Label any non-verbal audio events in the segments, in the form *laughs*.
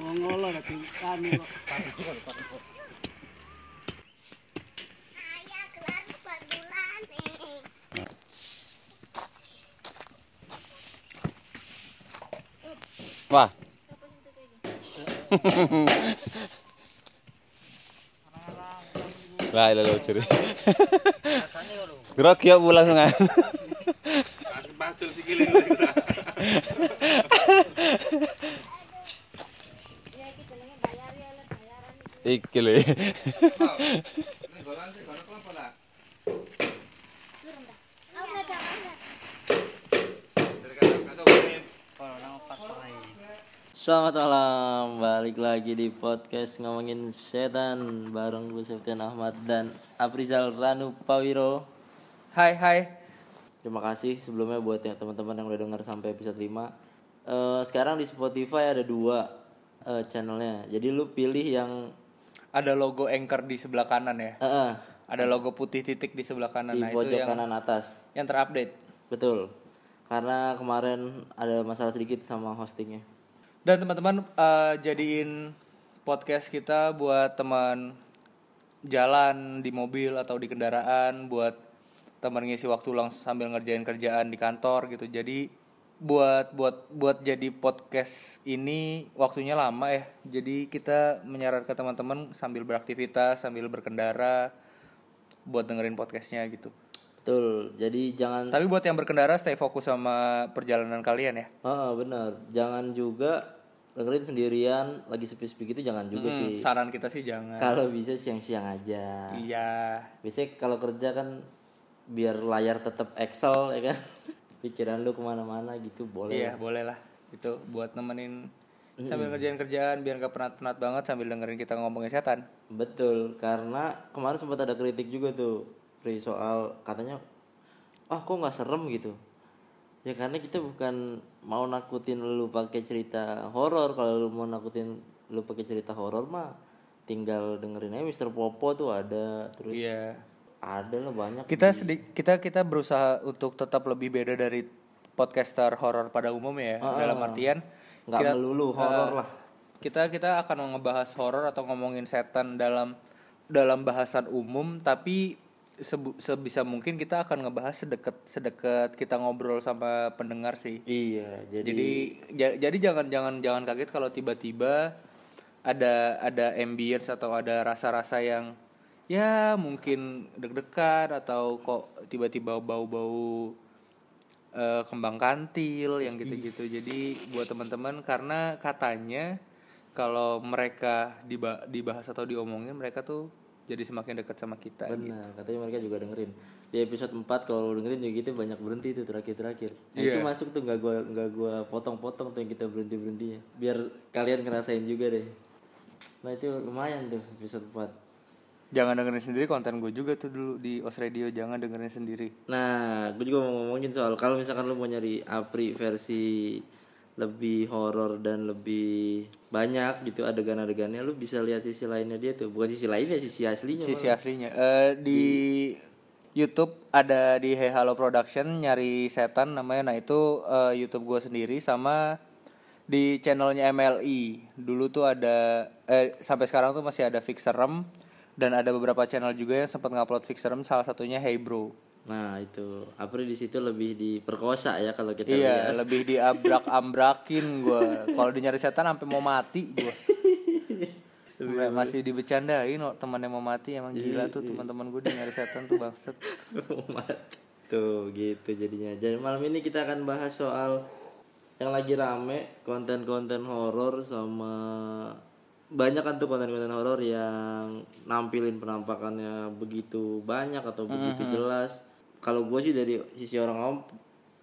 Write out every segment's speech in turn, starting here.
Oh ngolo dadi kami kok. Nih. Wah. Lah, lo curi. Grok ya pulang sungai. Langsung pacul sikile. Ya iki jenenge bayar ya le bayaran Iki lho. Banget. Selamat malam, balik lagi di podcast ngomongin setan bareng gue Septian Ahmad dan Aprizal Ranu Pawiro. Hai hai. Terima kasih sebelumnya buat yang teman-teman yang udah dengar sampai episode 5 Eh, Sekarang di Spotify ada dua eh, channelnya, jadi lu pilih yang Ada logo anchor di sebelah kanan ya. eh, eh, Ada logo putih titik di sebelah kanan. di Nah, itu pojok yang kanan atas, yang terupdate. betul. Karena kemarin ada masalah sedikit sama hostingnya. Dan teman-teman eh, jadiin podcast kita buat teman jalan di mobil atau di kendaraan, buat teman ngisi waktu luang sambil ngerjain kerjaan di kantor gitu. Jadi buat buat buat jadi podcast ini waktunya lama ya. Jadi kita menyarankan teman-teman sambil beraktivitas, sambil berkendara buat dengerin podcastnya gitu. Betul. Jadi jangan Tapi buat yang berkendara stay fokus sama perjalanan kalian ya. Ah benar. Jangan juga dengerin sendirian lagi sepi-sepi gitu jangan juga Hmm, sih. saran kita sih jangan. Kalau bisa siang-siang aja. Iya. Biasanya kalau kerja kan biar layar tetap Excel ya kan. *laughs* Pikiran lu ke mana-mana gitu boleh. Iya, boleh lah. Itu buat nemenin sambil ngerjain kerjaan biar gak penat-penat banget sambil dengerin kita ngomongin setan. Betul. Karena kemarin sempat ada kritik juga tuh, Pri, soal katanya, ah kok nggak serem gitu. Ya karena kita bukan mau nakutin lu pakai cerita horor. Kalau lu mau nakutin lu pakai cerita horor mah tinggal dengerin aja Mr. Popo tuh ada terus Iya. Ada lah banyak Kita sedi- kita kita berusaha untuk tetap lebih beda dari podcaster horor pada umumnya ya. Dalam artian nggak kita- melulu horor eh, lah Kita kita akan ngebahas horor atau ngomongin setan dalam dalam bahasan umum tapi sebu- sebisa mungkin kita akan ngebahas sedekat sedekat kita ngobrol sama pendengar sih. iya jadi, Jadi ja- jadi jangan jangan jangan kaget kalau tiba-tiba ada ada ambience atau ada rasa-rasa yang ya mungkin deg-degan atau kok tiba-tiba bau-bau eh, kembang kantil yang gitu-gitu. Jadi buat teman-teman karena katanya kalau mereka diba- dibahas atau diomongin mereka tuh jadi semakin dekat sama kita. gitu. benar katanya mereka juga dengerin di episode 4 kalau dengerin juga gitu banyak berhenti tuh terakhir-terakhir nah, itu Iya. masuk tuh nggak gua nggak gua potong-potong tuh yang kita berhenti berhentinya biar kalian ngerasain juga deh nah itu lumayan tuh episode 4 Jangan dengerin sendiri konten gue juga tuh dulu di Os Radio jangan dengerin sendiri. Nah, gue juga mau ngomongin soal kalau misalkan lu mau nyari Apri versi lebih horor dan lebih banyak gitu adegan-adegannya lu bisa lihat sisi lainnya dia tuh. Bukan sisi lainnya sisi aslinya sisi malah. aslinya. Eh, di YouTube ada di Hey Halo Production nyari setan namanya. Nah itu eh, YouTube gue sendiri sama di channelnya MLI dulu tuh ada eh sampai sekarang tuh masih ada Fixerem dan ada beberapa channel juga yang sempat ngupload Fixerem salah satunya Hey Bro. Nah itu. Apri di situ lebih diperkosa ya kalau kita iya lihat. lebih diabrak ambrakin gue kalau di nyari setan sampai mau mati gue *laughs* masih dibecandain no, temannya mau mati emang gila tuh teman-teman gue di nyari setan tuh bangset *laughs* tuh gitu jadinya. Jadi malam ini kita akan bahas soal yang lagi rame konten-konten horor sama banyak kan tuh konten-konten horor yang nampilin penampakannya begitu banyak atau begitu jelas. Kalau gue sih dari sisi orang awam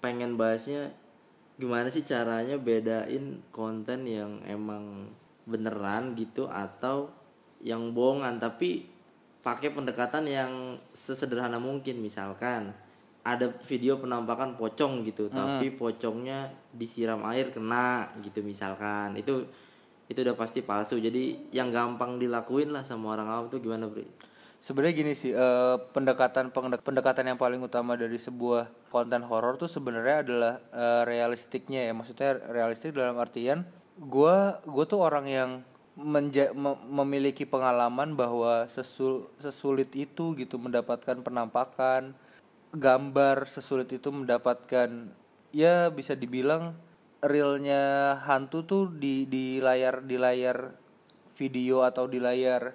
pengen bahasnya gimana sih caranya bedain konten yang emang beneran gitu atau yang bohongan? Tapi pakai pendekatan yang sesederhana mungkin. Misalkan ada video penampakan pocong gitu tapi pocongnya disiram air kena gitu misalkan. Itu itu udah pasti palsu jadi yang gampang dilakuin lah sama orang awam tuh gimana Bri? Sebenarnya gini sih, eh, pendekatan pendek- pendekatan yang paling utama dari sebuah konten horor tuh sebenarnya adalah eh, realistiknya ya. Maksudnya realistik dalam artian gua gua tuh orang yang menja- me- memiliki pengalaman bahwa sesul sesulit itu gitu mendapatkan penampakan gambar sesulit itu mendapatkan ya bisa dibilang realnya hantu tuh di di layar di layar video atau di layar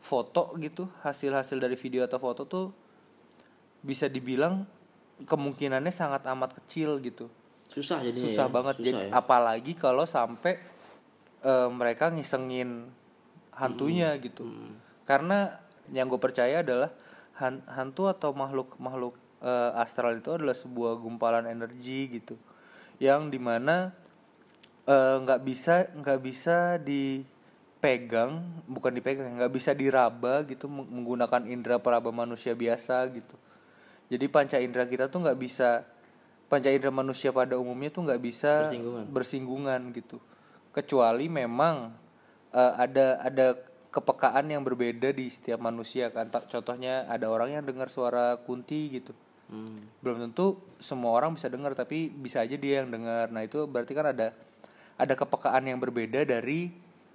foto gitu hasil-hasil dari video atau foto tuh bisa dibilang kemungkinannya sangat amat kecil gitu susah jadinya susah ya. banget Susah jadi ya. apalagi kalau sampai eh, mereka ngisengin hantunya Hmm. gitu karena yang gue percaya adalah han- hantu atau makhluk makhluk eh, astral itu adalah sebuah gumpalan energi gitu yang di mana eh, nggak bisa nggak bisa dipegang bukan dipegang nggak bisa diraba gitu meng- menggunakan indera peraba manusia biasa gitu. Jadi panca indera kita tuh nggak bisa panca indera manusia pada umumnya tuh nggak bisa Bersinggungan. bersinggungan gitu. Kecuali memang eh, ada ada kepekaan yang berbeda di setiap manusia kan. Contohnya ada orang yang dengar suara kunti gitu Hmm. belum tentu semua orang bisa dengar tapi bisa aja dia yang dengar nah itu berarti kan ada ada kepekaan yang berbeda dari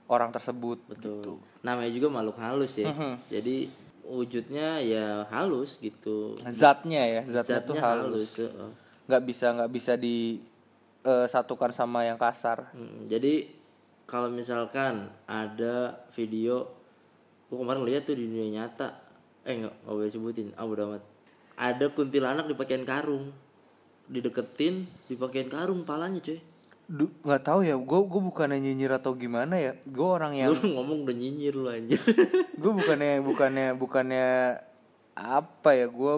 orang tersebut. Betul. Gitu. namanya juga makhluk halus ya. Mhm. jadi wujudnya ya halus gitu. Zatnya ya zatnya, tuh Zatnya halus. heeh. nggak bisa nggak bisa disatukan sama yang kasar. Hmm, jadi kalau misalkan ada video gua kemarin lihat tuh di dunia nyata. Eh nggak nggak boleh sebutin. Ah udah amat ada kuntilanak dipakein karung. Dideketin dipakein karung palanya cuy. Nggak tahu ya gue gue bukannya nyinyir atau gimana ya. Gue orang yang lu ngomong udah nyinyir lu anjir. *laughs* Gue bukannya bukannya bukannya apa ya gue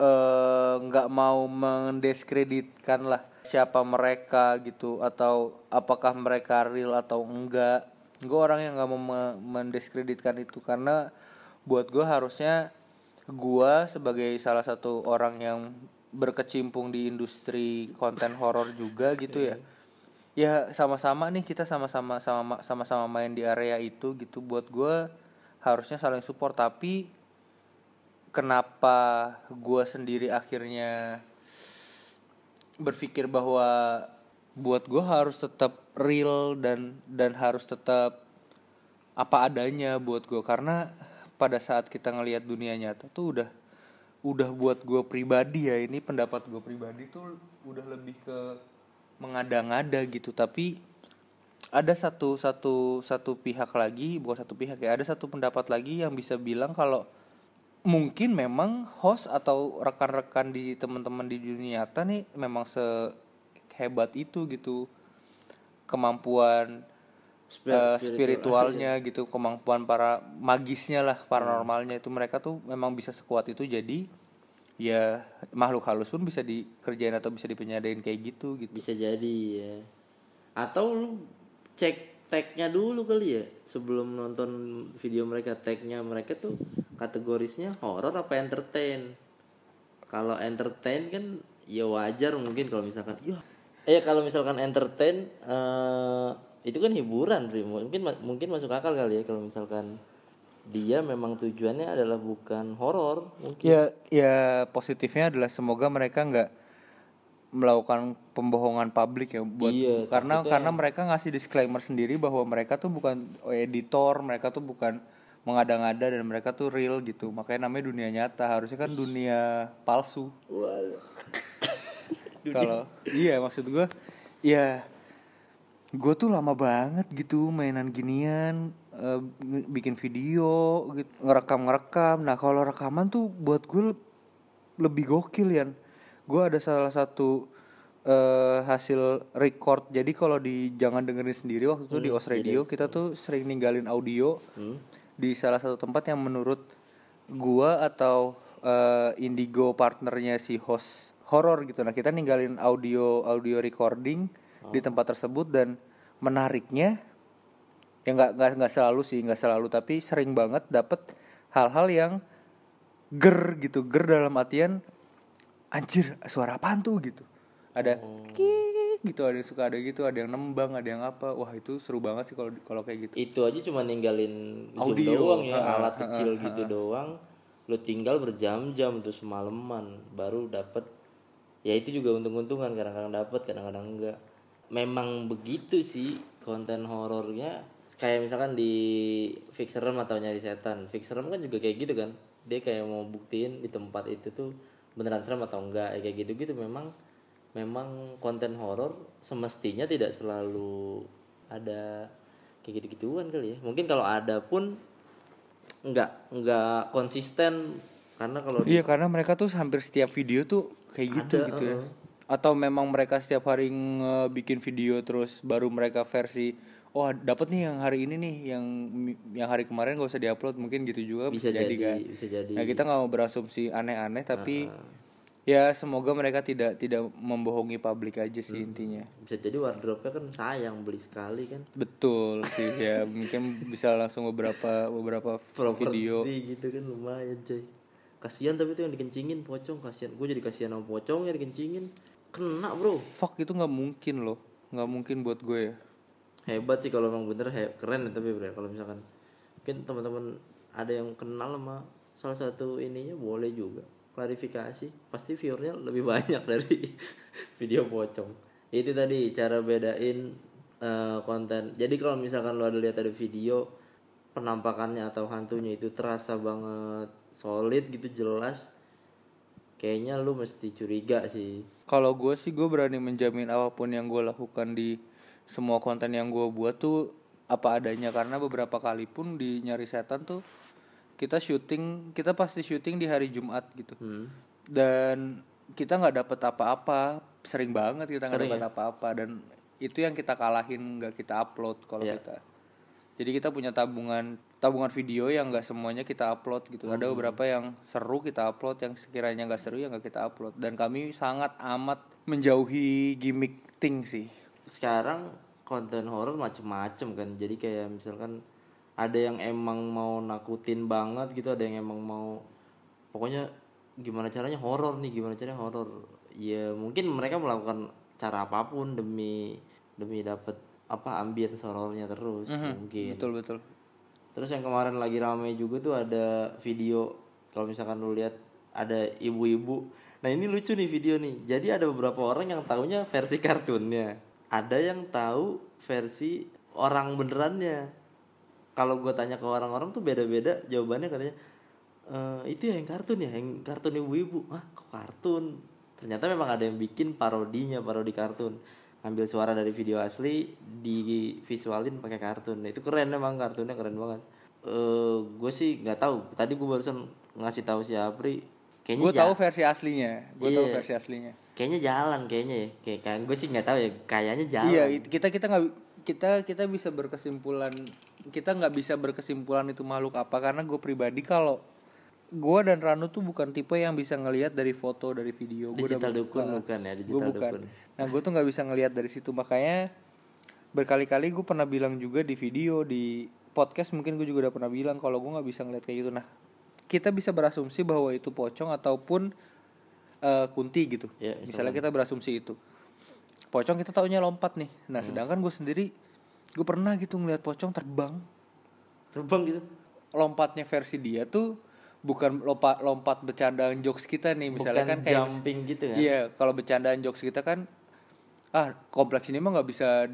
eh, nggak mau mendiskreditkan lah siapa mereka gitu atau apakah mereka real atau enggak. Gue orang yang nggak mau me- mendiskreditkan itu karena buat gue harusnya gue sebagai salah satu orang yang berkecimpung di industri konten horor juga gitu ya. Ya sama-sama nih kita sama-sama sama sama-sama main di area itu gitu. Buat gue harusnya saling support. Tapi kenapa gue sendiri akhirnya berpikir bahwa buat gue harus tetap real dan dan harus tetap apa adanya buat gue karena pada saat kita ngelihat dunia nyata tuh udah udah buat gue pribadi ya ini pendapat gue pribadi tuh udah lebih ke mengada-ngada gitu. Tapi ada satu satu satu pihak lagi bukan satu pihak ya ada satu pendapat lagi yang bisa bilang kalau mungkin memang host atau rekan-rekan di teman-teman di dunia nyata nih memang sehebat itu gitu. Kemampuan Eh, spiritual. spiritualnya *laughs* gitu kemampuan para magisnya lah paranormalnya. Itu mereka tuh memang bisa sekuat itu jadi ya makhluk halus pun bisa dikerjain atau bisa dipenyadain kayak gitu gitu. Bisa jadi ya. Atau lu cek tagnya dulu kali ya sebelum nonton video mereka. Tagnya mereka tuh kategorisnya horor apa entertain? Kalau entertain kan ya wajar mungkin kalau misalkan ya eh kalau misalkan entertain eh, itu kan hiburan Pri. mungkin mungkin masuk akal kali ya kalau misalkan dia memang tujuannya adalah bukan horor mungkin. Ya ya positifnya adalah semoga mereka nggak melakukan pembohongan publik ya buat Iya, karena takutnya- karena mereka ngasih disclaimer sendiri bahwa mereka tuh bukan editor mereka tuh bukan mengada-ngada dan mereka tuh real gitu. Makanya namanya dunia nyata. Harusnya kan dunia palsu. Kalau iya maksud gue ya gue tuh lama banget gitu mainan ginian nge- bikin video gitu ngerekam ngerekam nah kalau rekaman tuh buat gue le- lebih gokil ya gue ada salah satu eh, hasil record. Jadi kalau di jangan dengerin sendiri waktu itu di os radio kita tuh sering ninggalin audio di salah satu tempat yang menurut gua atau eh, indigo partnernya si host horor gitu. Nah kita ninggalin audio audio recording di tempat tersebut dan menariknya ya nggak nggak nggak selalu sih nggak selalu tapi sering banget dapet hal-hal yang ger gitu ger dalam artian anjir suara apaan tuh? gitu. Ada kik gitu ada yang suka ada gitu ada yang nembang ada yang apa. Wah itu seru banget sih kalau kalau kayak gitu. Itu aja cuma ninggalin zoom Audio. doang ya Ha, alat ha, kecil ha, gitu doang. Lu tinggal berjam-jam tuh semalaman baru dapet. Ya itu juga untung-untungan kadang-kadang dapet kadang-kadang enggak memang begitu sih konten horornya. Kayak misalkan di fix serem atau nyari setan. Fix serem kan juga kayak gitu kan. Dia kayak mau buktiin di tempat itu tuh beneran serem atau enggak ya kayak gitu gitu memang memang konten horor semestinya tidak selalu ada kayak gitu gituan kali ya. Mungkin kalau ada pun nggak nggak konsisten. Karena kalau di- Iya karena mereka tuh hampir setiap video tuh kayak gitu Ada, gitu ya. Atau memang mereka setiap hari bikin video terus baru mereka versi oh dapat nih yang hari ini nih yang yang hari kemarin gak usah diupload mungkin gitu juga bisa jadi, kan. bisa jadi. Nah kita nggak mau berasumsi aneh-aneh tapi ya semoga mereka tidak tidak membohongi publik aja sih intinya. bisa jadi wardrobe-nya kan sayang beli sekali kan. Betul sih ya. Mungkin bisa langsung beberapa beberapa video. Properti gitu kan lumayan coy. Kasihan tapi tuh yang dikencingin pocong. Kasihan gue jadi kasihan sama pocongnya dikencingin kena bro. Fuck itu nggak mungkin loh. Nggak mungkin buat gue ya. hebat sih kalau emang bener he- keren ya tapi bro kalau misalkan mungkin teman-teman ada yang kenal sama salah satu ininya boleh juga. Klarifikasi pasti viewernya lebih *laughs* banyak dari video pocong. Itu tadi cara bedain eh, konten. Jadi kalau misalkan lo ada lihat ada video penampakannya atau hantunya itu terasa banget solid gitu jelas kayaknya lu mesti curiga sih. Kalau gue sih gue berani menjamin apa pun yang gue lakukan di semua konten yang gue buat tuh apa adanya. Karena beberapa kali pun di nyari setan tuh kita syuting kita pasti syuting di hari Jumat gitu. Hmm. dan kita nggak dapet apa-apa. Sering banget kita nggak dapet apa-apa. Dan itu yang kita kalahin nggak kita upload kalau Iya. kita. Jadi kita punya tabungan tabungan video yang nggak semuanya kita upload gitu. Ada beberapa yang seru kita upload yang sekiranya nggak seru ya nggak kita upload. Dan kami sangat amat menjauhi gimmick thing sih. Sekarang konten horor macem-macem kan. Jadi kayak misalkan ada yang emang mau nakutin banget gitu ada yang emang mau pokoknya gimana caranya horor nih gimana caranya horor. Ya mungkin mereka melakukan cara apa pun demi demi dapat apa ambience horornya terus mungkin. Betul betul Terus yang kemarin lagi rame juga tuh ada video kalau misalkan lu lihat ada ibu-ibu. Nah ini lucu nih video nih. Jadi ada beberapa orang yang taunya versi kartunnya. Ada yang tahu versi orang benerannya. Kalau gue tanya ke orang-orang tuh beda-beda jawabannya katanya. "E, itu ya yang kartun ya, yang kartun ibu-ibu. Ah kok kartun? Ternyata memang ada yang bikin parodinya, parodi kartun. Ngambil suara dari video asli, divisualin pakai kartun. Nah, itu keren emang kartunnya keren banget. Eh, gue sih nggak tahu. Tadi gue barusan ngasih tahu si Apri. Kayaknya gue tahu versi aslinya gue tahu Iya. versi aslinya kayaknya jalan kayaknya ya. Kayak kan gue sih nggak tahu ya. Kayaknya jalan. Iya, it- kita kita nggak kita kita bisa berkesimpulan kita nggak bisa berkesimpulan itu makhluk apa karena gue pribadi kalau gue dan Ranu tuh bukan tipe yang bisa ngelihat dari foto dari video. Gue Digital dukun bukan ya, gue digital bukan. dukun. nah gue tuh nggak bisa ngelihat dari situ. Makanya berkali-kali gue pernah bilang juga di video di podcast mungkin gue juga udah pernah bilang kalau gue nggak bisa ngelihat kayak gitu. Nah kita bisa berasumsi bahwa itu pocong ataupun eh, kunti gitu. Ya, misalnya kita berasumsi itu. Pocong kita taunya lompat nih. Nah sedangkan gue sendiri gue pernah gitu ngeliat pocong terbang. Terbang gitu. lompatnya versi dia tuh bukan lompat lompat bercandaan jokes kita nih misalnya Bukan kan kayak jumping gitu kan. iya kalau bercandaan jokes kita kan ah kompleks ini mah nggak bisa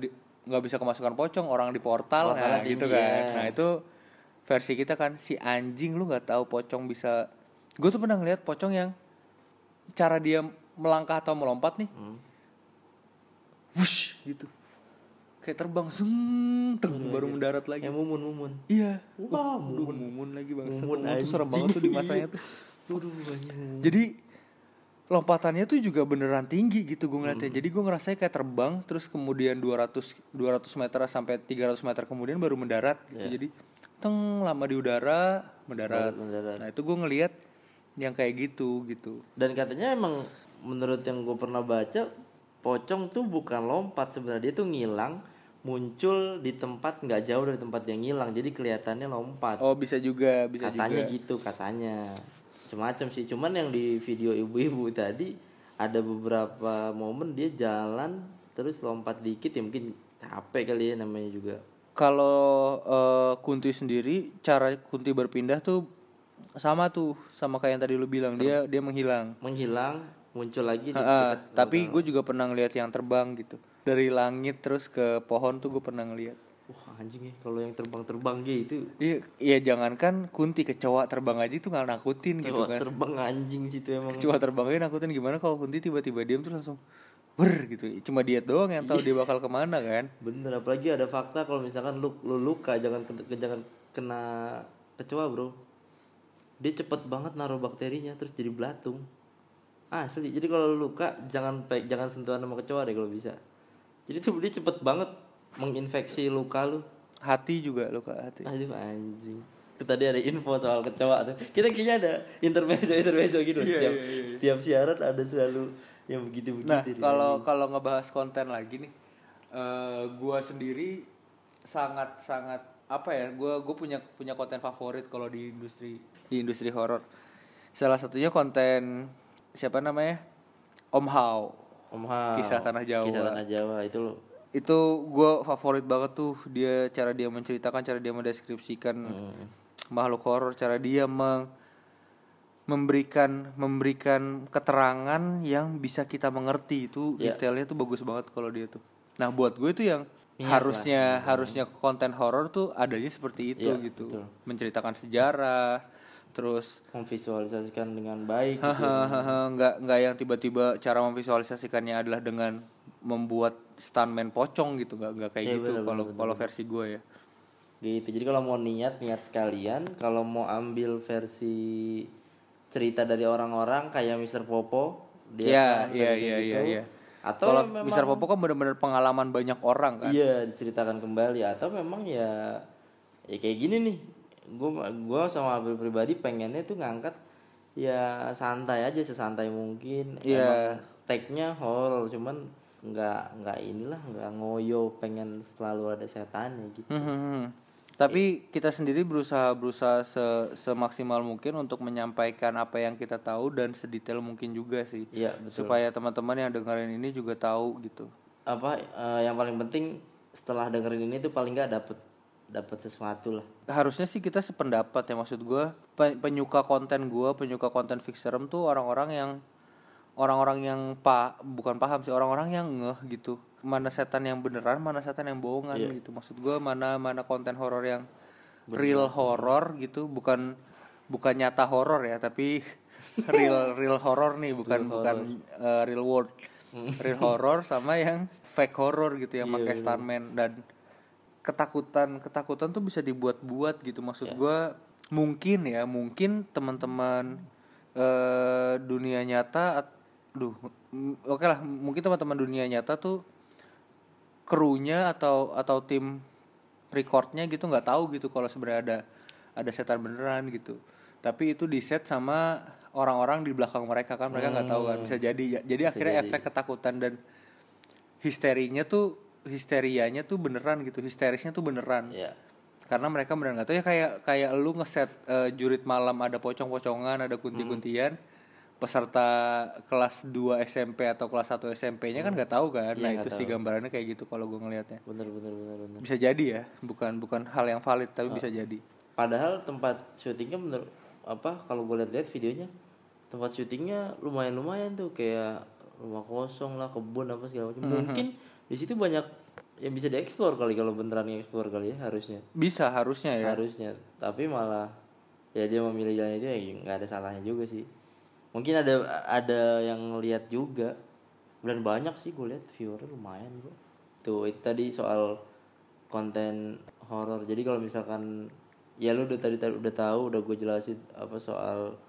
nggak bisa kemasukan pocong orang di portal Portalnya nah gitu kan ya. nah itu versi kita kan si anjing lu nggak tahu pocong bisa gue tuh pernah ngeliat pocong yang cara dia melangkah atau melompat nih Hmm. wush gitu kayak terbang zeng teng, baru mendarat lagi. Yang mumun mumun. iya. Wah, Duh, mumun. lagi bang. Mumun mumun tuh serem banget tuh di masanya tuh. *laughs* Waduh, banyak. jadi lompatannya tuh juga beneran tinggi gitu gue ngeliatnya. Hmm. jadi gue ngerasanya kayak terbang terus kemudian 200 200 meter sampai 300 meter kemudian baru mendarat gitu. Iya. jadi teng lama di udara mendarat. Mendarat, mendarat. nah itu gue ngeliat yang kayak gitu gitu. Dan katanya emang menurut yang gue pernah baca, pocong tuh bukan lompat. Sebenarnya dia tuh ngilang muncul di tempat nggak jauh dari tempat yang ngilang jadi kelihatannya lompat. oh bisa juga bisa katanya juga gitu katanya. Macam-macam sih. Cuman yang di video ibu-ibu tadi ada beberapa momen dia jalan terus lompat dikit ya mungkin capek kali ya namanya juga. kalau eh, Kunti sendiri cara Kunti berpindah tuh sama tuh sama kayak yang tadi lu bilang dia dia menghilang Menghilang muncul lagi di dekat tapi gue juga pernah ngeliat yang terbang gitu dari langit terus ke pohon tuh gue pernah ngeliat. Wah anjing ya kalau yang terbang-terbang gitu iya iya jangankan kunti kecoa terbang aja itu nggak nakutin gitu Kecoa kan. terbang anjing situ emang. Kecoa terbangnya nakutin gimana kalau kunti tiba-tiba diam terus langsung ber gitu. Cuma dia doang yang tahu dia bakal ke mana kan. Bener apalagi ada fakta kalau misalkan lu, lu luka jangan ke- jangan kena kecoa bro. Dia cepet banget naruh bakterinya terus jadi belatung. Asli jadi kalau lu luka jangan jangan sentuhan sama kecoa deh kalau bisa jadi tuh dia cepet banget menginfeksi luka lu hati juga lo kak hati aduh anjing Itu tadi ada info soal kecoa tuh kita kayaknya ada intermezzo intermezzo gitu setiap setiap siaran ada selalu yang begitu begitu Nah, kalau kalau ngebahas konten lagi nih, eh gua sendiri sangat sangat apa ya? Gua gue punya punya konten favorit kalau di industri di industri horor. Salah satunya konten siapa namanya? Om Hao. Om Hao, Kisah Tanah Jawa. Kisah Tanah Jawa itu lo Itu gue favorit banget tuh dia cara dia menceritakan, cara dia mendeskripsikan makhluk horor, cara dia meng memberikan memberikan keterangan yang bisa kita mengerti itu Ya. detailnya tuh bagus banget kalau dia tuh. Nah buat gue itu yang harusnya harusnya konten horor tuh adanya seperti itu Iya, gitu, betul. menceritakan sejarah, terus memvisualisasikan dengan baik gitu. hahaha nggak nggak yang tiba-tiba cara memvisualisasikannya adalah dengan membuat stuntman pocong gitu nggak nggak kayak Iya, gitu kalau kalau versi gue ya. gitu jadi kalau mau niat niat sekalian kalau mau ambil versi cerita dari orang-orang kayak Mr. Popo kayak iya gitu. iya iya. atau Kalau memang Mr. Popo kan bener-bener pengalaman banyak orang kan. iya diceritakan kembali atau memang ya ya kayak gini nih gua gua sama Abel pribadi pengennya tuh ngangkat ya santai aja sesantai mungkin Iya. Emang tag-nya horor cuman nggak nggak inilah nggak ngoyo pengen selalu ada setannya gitu Hmm, hmm. Tapi kita sendiri berusaha berusaha se- semaksimal mungkin untuk menyampaikan apa yang kita tahu dan sedetail mungkin juga sih. iya betul Supaya teman-teman yang dengerin ini juga tahu gitu. apa eh, yang paling penting setelah dengerin ini tuh paling nggak dapet dapet sesuatu lah. Harusnya sih kita sependapat ya maksud gua pe- penyuka konten gua, penyuka konten fix serem tuh orang-orang yang orang-orang yang pa bukan paham sih orang-orang yang ngeh gitu. Mana setan yang beneran mana setan yang bohongan gitu. Maksud gua mana mana konten horor yang real horor gitu bukan bukan nyata horor ya tapi *laughs* real real horor nih bukan bukan uh, real world. *laughs* Real horor sama yang fake horror gitu yang pakai stuntman dan ketakutan ketakutan tuh bisa dibuat-buat gitu. Maksud gua mungkin ya mungkin teman-teman eh dunia nyata at- duh mm, oke lah mungkin teman-teman dunia nyata tuh krunya atau atau tim recordnya gitu nggak tahu gitu kalau sebenarnya ada ada setan beneran gitu. Tapi itu di set sama orang-orang di belakang mereka kan mereka nggak tahu kan. Bisa jadi ya- jadi akhirnya efek ketakutan dan histerinya tuh histerianya tuh beneran gitu histerisnya tuh beneran. Ya karena mereka beneran nggak tahu ya kayak kayak lu ngeset eh, jurit malam ada pocong-pocongan ada kunti-kuntian peserta kelas 2 SMP atau kelas 1 SMP-nya kan nggak tahu kan? Nah itu sih gambarannya kayak gitu kalau gue ngelihatnya bener bener bener bener. Bisa jadi ya bukan bukan hal yang valid tapi bisa jadi. Padahal tempat syutingnya bener apa kalau gue lihat-lihat videonya tempat syutingnya lumayan lumayan tuh kayak rumah kosong lah kebun apa segala macam. Mungkin di situ banyak yang bisa dieksplor kali kalau beneran dieksplor kali ya harusnya. Bisa harusnya ya. Harusnya. Tapi malah ya dia memilih jalan itu ya nggak ada salahnya juga sih. Mungkin ada ada yang lihat juga. Dan banyak sih gue lihat viewernya lumayan tuh itu tadi soal konten horor. Jadi kalau misalkan ya lu udah tadi udah tahu udah gue jelasin apa soal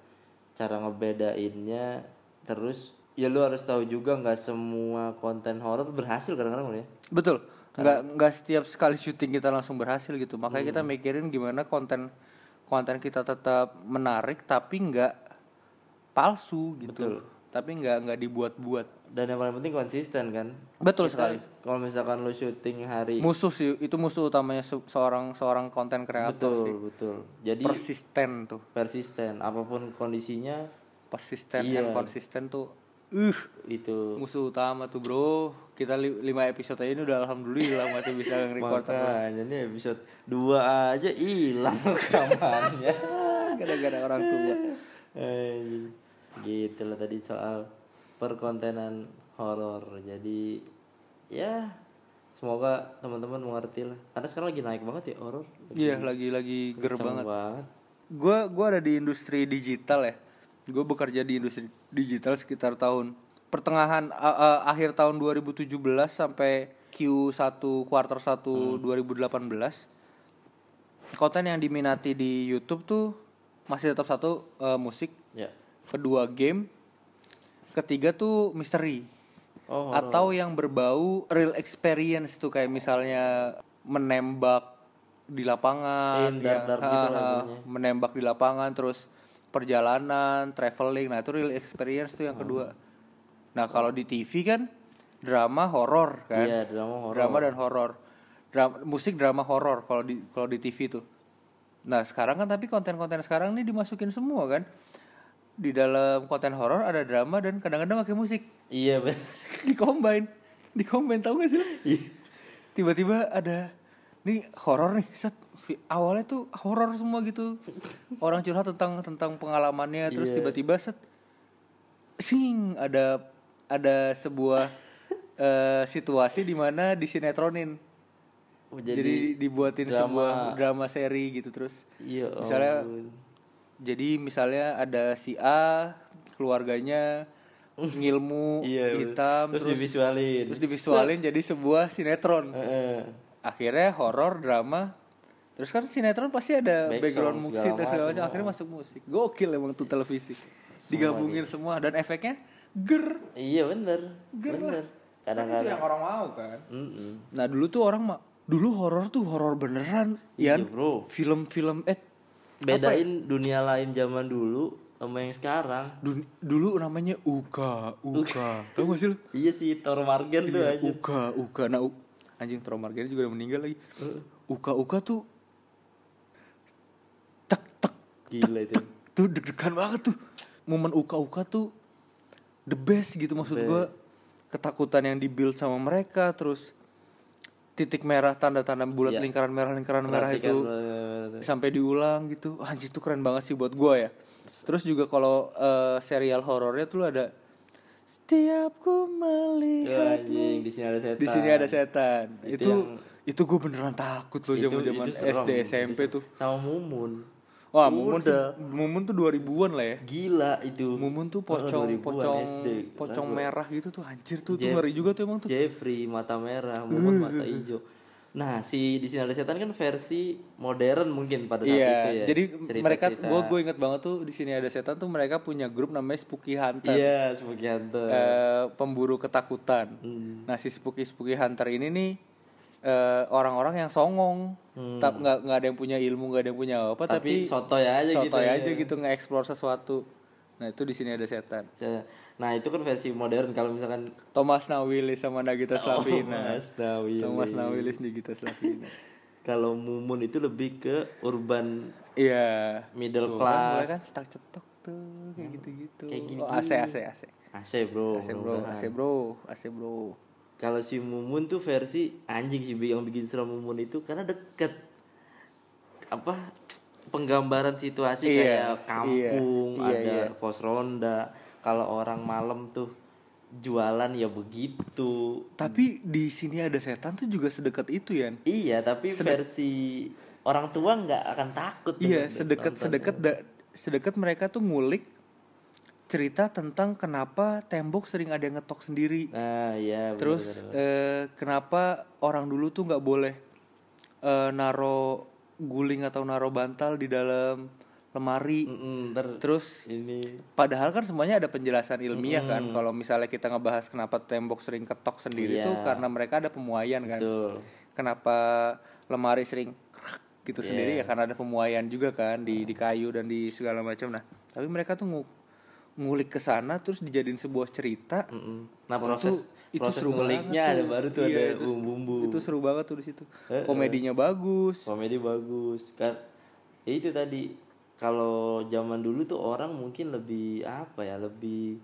cara ngebedainnya terus ya lu harus tahu juga nggak semua konten horor berhasil kadang-kadang ya. Betul. Nggak nggak setiap sekali syuting kita langsung berhasil gitu. Makanya kita mikirin gimana konten konten kita tetap menarik tapi nggak palsu gitu. Tapi nggak nggak dibuat-buat. Dan yang paling penting konsisten kan? Betul Kita- sekali. kalau misalkan lu syuting hari musuh sih itu musuh utamanya se- seorang seorang konten kreator betul sih. betul. Jadi persisten tuh. persisten. Apa pun kondisinya persisten Iya. konsisten tuh uh. Itu. Musuh utama tuh bro. Kita li- lima episode aja ini udah alhamdulillah masih bisa nge-record terus. nih episode 2 aja hilang *laughs* rekamannya. *laughs* Gara-gara orang tua. Eh, gitu lah tadi soal perkontenan horor. Jadi ya semoga teman-teman mengerti lah. Karena sekarang lagi naik banget ya horor. Iya, lagi-lagi ger Kenceng banget. banget. Gue gua ada di industri digital ya. Gue bekerja di industri digital sekitar tahun pertengahan a- a- akhir tahun 2017 sampai Q1 kuartal 1 2018. Konten yang diminati di YouTube tuh masih tetap satu eh, musik, ya kedua game, ketiga tuh misteri. oh atau yang berbau real experience tuh kayak misalnya menembak di lapangan Iya, dark- dark gitu ha, ha, lagunya. menembak di lapangan terus perjalanan traveling. Nah itu real experience tuh yang kedua. Nah kalau di TV kan drama horor kan? Iya drama horor drama dan horor Dra- musik drama horor kalau di kalau di TV tuh. Nah sekarang kan tapi konten-konten sekarang nih dimasukin semua kan? Di dalam konten horor ada drama dan kadang-kadang pakai musik. Iya bener. *laughs* Di combine. Di combine tahu gak sih? Iya. tiba-tiba ada nih horor nih set awalnya tuh horor semua gitu orang curhat tentang tentang pengalamannya terus Iya. tiba-tiba set sing ada ada sebuah *laughs* eh, situasi di mana disinetronin Oh, jadi, dibuatin drama. sebuah drama seri gitu terus iya misalnya jadi misalnya ada si A keluarganya ngilmu *laughs* Iya, hitam terus divisualin. terus divisualin jadi sebuah sinetron Heeh. Akhirnya horor drama. Terus kan sinetron pasti ada Back background song, musik dan segala macam, akhirnya masuk musik. Gokil emang tuh televisi. Digabungin semua dan efeknya ger. Iya bener. Bener. Kan itu yang kadang-kadang orang mau kan. Mm-mm. nah dulu tuh orang mah dulu horor tuh horor beneran Iya, bro. film-film eh bedain dunia lain zaman dulu sama yang sekarang. Dun- dulu namanya uka uka. *laughs* Tau gak sih lu? Iya sih Thor Margen tuh Iya, aja. Uka, Uka. Nah, Anjing Tromargen juga udah meninggal lagi. Uka, Uka tuh tek tek gila itu tuh deg-degan banget tuh. Momen Uka, Uka tuh the best gitu maksud gua. Ketakutan yang dibuild sama mereka terus titik merah tanda-tanda bulat Iya. lingkaran merah lingkaran merah Perhatikan, itu sampai diulang gitu. Anjir tuh keren banget sih buat gua ya. Terus juga kalau eh, serial horornya tuh ada setiap ku Ya, melihat anjing di sini ada setan di sini ada setan. Itu Itu itu, yang- gue beneran takut loh Itu- itu serem. SD SMP Itu tuh. sama Mumun Wah, Mumun tuh, Mumun tuh 2000-an lah ya. gila itu Mumun tuh pocong 2000-an pocong SD. pocong merah gitu tuh anjir tuh tuh Jeff- ngeri juga tuh emang tuh. Jeffrey mata merah Mumun mata *laughs* hijau nah si di sini ada setan kan versi modern mungkin pada saat Iya, itu ya jadi Cerita-cerita. mereka gue gue inget banget tuh di sini ada setan tuh mereka punya grup namanya Spooky Hunter. iya sebagai hunter Eh, pemburu ketakutan. Hmm. Nah si spooky spooky hunter ini nih eh, orang-orang yang songong, tapi nggak nggak ada yang punya ilmu, nggak ada yang punya apa, Hmm. Tapi tapi, sotoy aja gitu sotoy ya. aja gitu nge-explore sesuatu. Nah itu di sini ada setan. Nah itu kan versi modern kalau misalkan Thomas Nawilis sama Nagita *laughs* Slavina. Thomas Nawilis. Thomas Nawilis Nagita Slavina. *laughs* kalau Mumun itu lebih ke urban Iya. middle Tuh, kan class kan cetak cetok tuh kayak gitu-gitu. Kayak gini-gini. Oh, AC AC AC. AC bro AC bro, AC bro, AC bro. kalau si Mumun tuh versi anjing sih yang bikin serem Mumun itu karena deket apa penggambaran situasi Iya, kayak kampung iya, iya, ada iya. pos ronda kalau orang malam tuh jualan ya begitu Tapi di sini ada setan tuh juga sedekat itu ya. iya tapi versi orang tua nggak akan takut Iya, sedekat sedekat da- sedekat mereka tuh ngulik cerita tentang kenapa tembok sering ada yang ngetok sendiri. nah iya bener, Terus bener, bener. eh, kenapa orang dulu tuh nggak boleh eh, naro guling atau naro bantal di dalam lemari. Mm-mm, ntar Terus ini padahal kan semuanya ada penjelasan ilmiah kan. Kalau misalnya kita ngebahas kenapa tembok sering ketok sendiri Iya. tuh karena mereka ada pemuaian kan. betul Kenapa lemari sering krak gitu Iya. sendiri ya karena ada pemuaian juga kan di di kayu dan di segala macam. Nah, tapi mereka tuh ngu- ngulik ke sana terus dijadiin sebuah cerita. Mm-mm. nah Wah, proses proses nguliknya ada baru tuh Iya, ada itu- bumbu-bumbu Itu seru banget tuh di situ. Komedinya bagus. komedi bagus kan ya itu tadi kalau zaman dulu tuh orang mungkin lebih apa ya lebih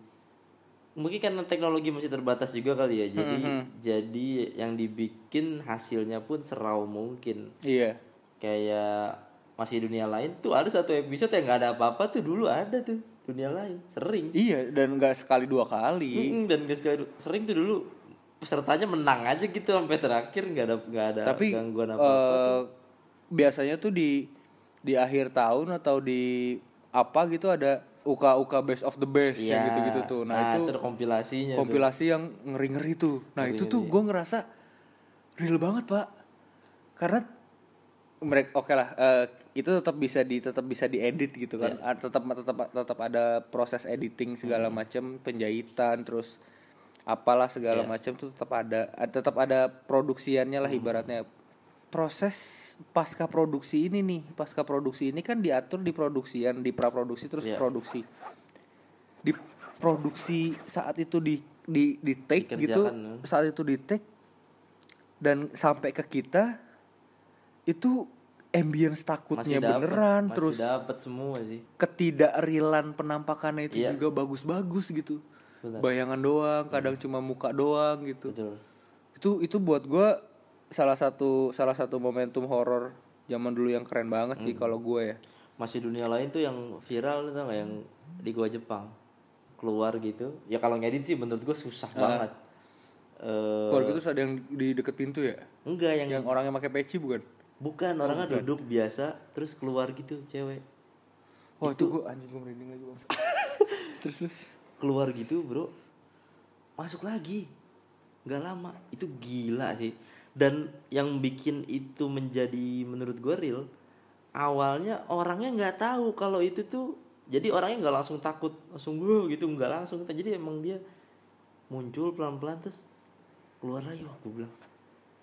mungkin karena teknologi masih terbatas juga kali ya jadi Mm-hmm. jadi yang dibikin hasilnya pun serau mungkin Iya. kayak masih dunia lain tuh ada satu episode yang nggak ada apa-apa tuh dulu ada tuh dunia lain sering Iya, dan nggak sekali dua kali. Mm-mm, dan gak sekali sering tuh dulu pesertanya menang aja gitu sampai terakhir nggak ada nggak ada tapi gangguan apa apa eh, biasanya tuh di di akhir tahun atau di apa gitu ada UK-UK best of the best Iya. ya gitu-gitu tuh. Nah, itu kompilasinya tuh. kompilasi yang ngeri-ngeri tuh. Nah, itu tuh gue ngerasa real banget, Pak. Karena mereka oke lah eh, itu tetap bisa di tetap bisa diedit gitu kan. Iya. Ah, Tetap tetap tetap ada proses editing segala Hmm. macam, penjahitan terus apalah segala Iya. macam tuh tetap ada ad- tetap ada produksiannya Hmm. lah ibaratnya. Proses pasca produksi ini nih, pasca produksi ini kan diatur di produksian, di praproduksi terus Iya. produksi di produksi saat itu di di di take gitu Dikerjakan, ya. saat itu di take dan sampai ke kita itu ambience takutnya dapet, beneran masih terus dapat semua sih ketidakrealan penampakannya itu Iya. juga bagus-bagus gitu Benar. bayangan doang kadang cuma muka doang gitu betul itu itu buat gua salah satu salah satu momentum horor zaman dulu yang keren banget sih kalau gue ya. Masih dunia lain tuh yang viral tuh nggak? Yang di gua Jepang. Keluar gitu. Ya kalau ngedit sih menurut gua susah banget. Eh, keluar gitu terus ada yang di deket pintu ya? Enggak yang, yang orang yang pakai peci bukan? Bukan orangnya duduk biasa terus keluar gitu cewek. Wah itu, gue anjing gue merinding lagi bang. *laughs* terus terus. keluar gitu bro. Masuk lagi. Nggak lama. Itu gila sih dan yang bikin itu menjadi menurut gue real awalnya orangnya nggak tahu kalau itu tuh jadi orangnya nggak langsung takut langsung gue gitu nggak langsung jadi emang dia muncul pelan pelan terus keluar lagi wah gue bilang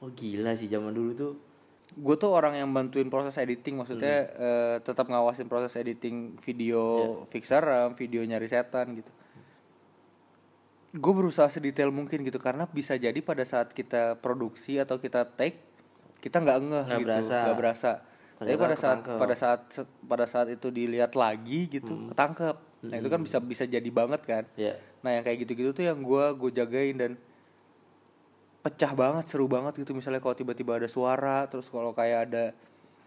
oh gila sih zaman dulu tuh Gue tuh orang yang bantuin proses editing, maksudnya Hmm. eh, tetap ngawasin proses editing video Iya. fixer, video nyari setan gitu. Gue berusaha sedetail mungkin gitu karena bisa jadi pada saat kita produksi atau kita take kita nggak ngeh Nggak gitu, berasa. nggak berasa. Tapi pada saat ketangkep. pada saat pada saat itu dilihat lagi gitu Hmm. ketangkep. Nah itu kan bisa bisa jadi banget kan. ya Nah yang kayak gitu-gitu tuh yang gue gue jagain dan pecah banget seru banget gitu misalnya kalau tiba-tiba ada suara terus kalau kayak ada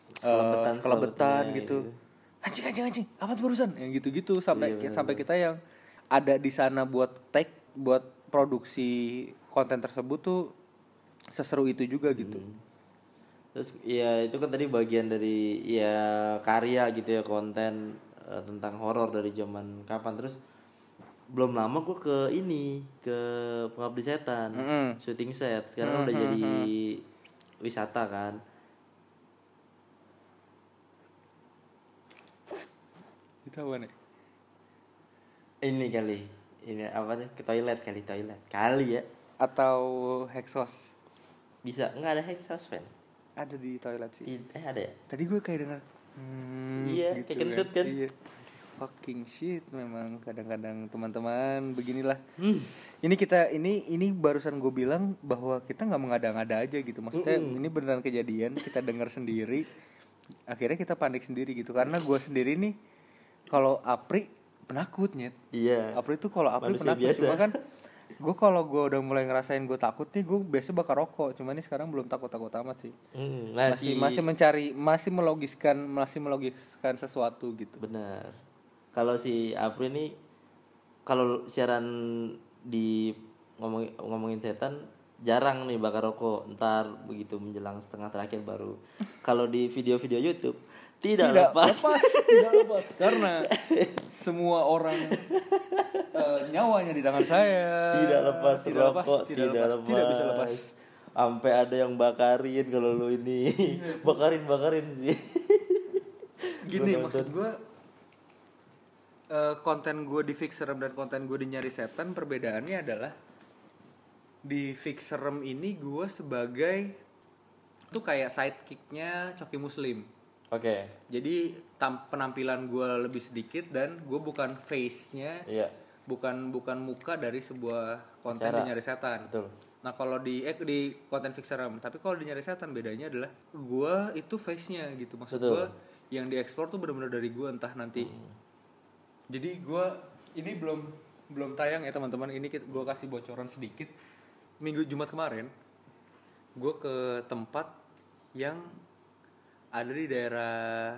Sekelebetan- eh, sekelebetan sekelebetannya gitu gitu. anjing anjing anjing apa tuh barusan yang gitu-gitu sampai Iya, sampai kita yang ada di sana buat take buat produksi konten tersebut tuh seseru itu juga gitu. Hmm. Terus ya itu kan tadi bagian dari ya karya gitu ya konten eh, tentang horor dari zaman kapan. Terus belum lama gue ke ini ke pengabdi setan Mm-mm. syuting set. Sekarang kan udah jadi wisata kan. Itu apa nih? Ini kali ini apa nih ke toilet kali toilet. Kali ya. Atau hexos bisa. Nggak ada hexhaus fan ada di toilet sih. Eh ada ya? Tadi gue kayak dengar hmm, Iya, kayak kentut kan? iya. Fucking shit memang kadang-kadang teman-teman beginilah. Hmm. ini kita ini ini barusan gue bilang bahwa kita nggak mengada-ngada aja gitu. Maksudnya ini beneran kejadian kita dengar sendiri. Akhirnya kita panik sendiri gitu. Karena gue sendiri nih kalau Apri penakut nyet iya Apri itu kalau Apri Manusia penakut biasa. cuma kan gue kalau gue udah mulai ngerasain gue takut nih gue biasa bakar rokok cuman ini sekarang belum takut takut amat sih nah masih si- masih mencari masih melogiskan masih melogiskan sesuatu gitu Benar. Kalau si April ini kalau siaran di ngomong ngomongin setan jarang nih bakar rokok. Ntar begitu menjelang setengah terakhir baru. Kalau di video-video YouTube tidak, lepas. tidak lepas. Karena semua orang eh, nyawanya di tangan saya. Tidak lepas tidak lepas rokok, tidak, lepas, tidak bisa lepas. Sampai ada yang bakarin kalau lu ini. bakarin bakarin sih. gini Gua maksud gue eh, konten gue di fixerem dan konten gue di nyari setan perbedaannya adalah di fixerem ini gue sebagai tuh kayak sidekicknya Coki Muslim Oke. jadi tam- penampilan gue lebih sedikit dan gue bukan face-nya Iya. bukan bukan muka dari sebuah konten Acara. di nyari setan Betul. nah kalau di eh di konten fixerem tapi kalau di nyari setan bedanya adalah gue itu face-nya gitu maksud gue yang dieksplor tuh benar-benar dari gue entah nanti jadi gue ini belum belum tayang ya teman-teman ini gue kasih bocoran sedikit minggu Jumat kemarin gue ke tempat yang ada di daerah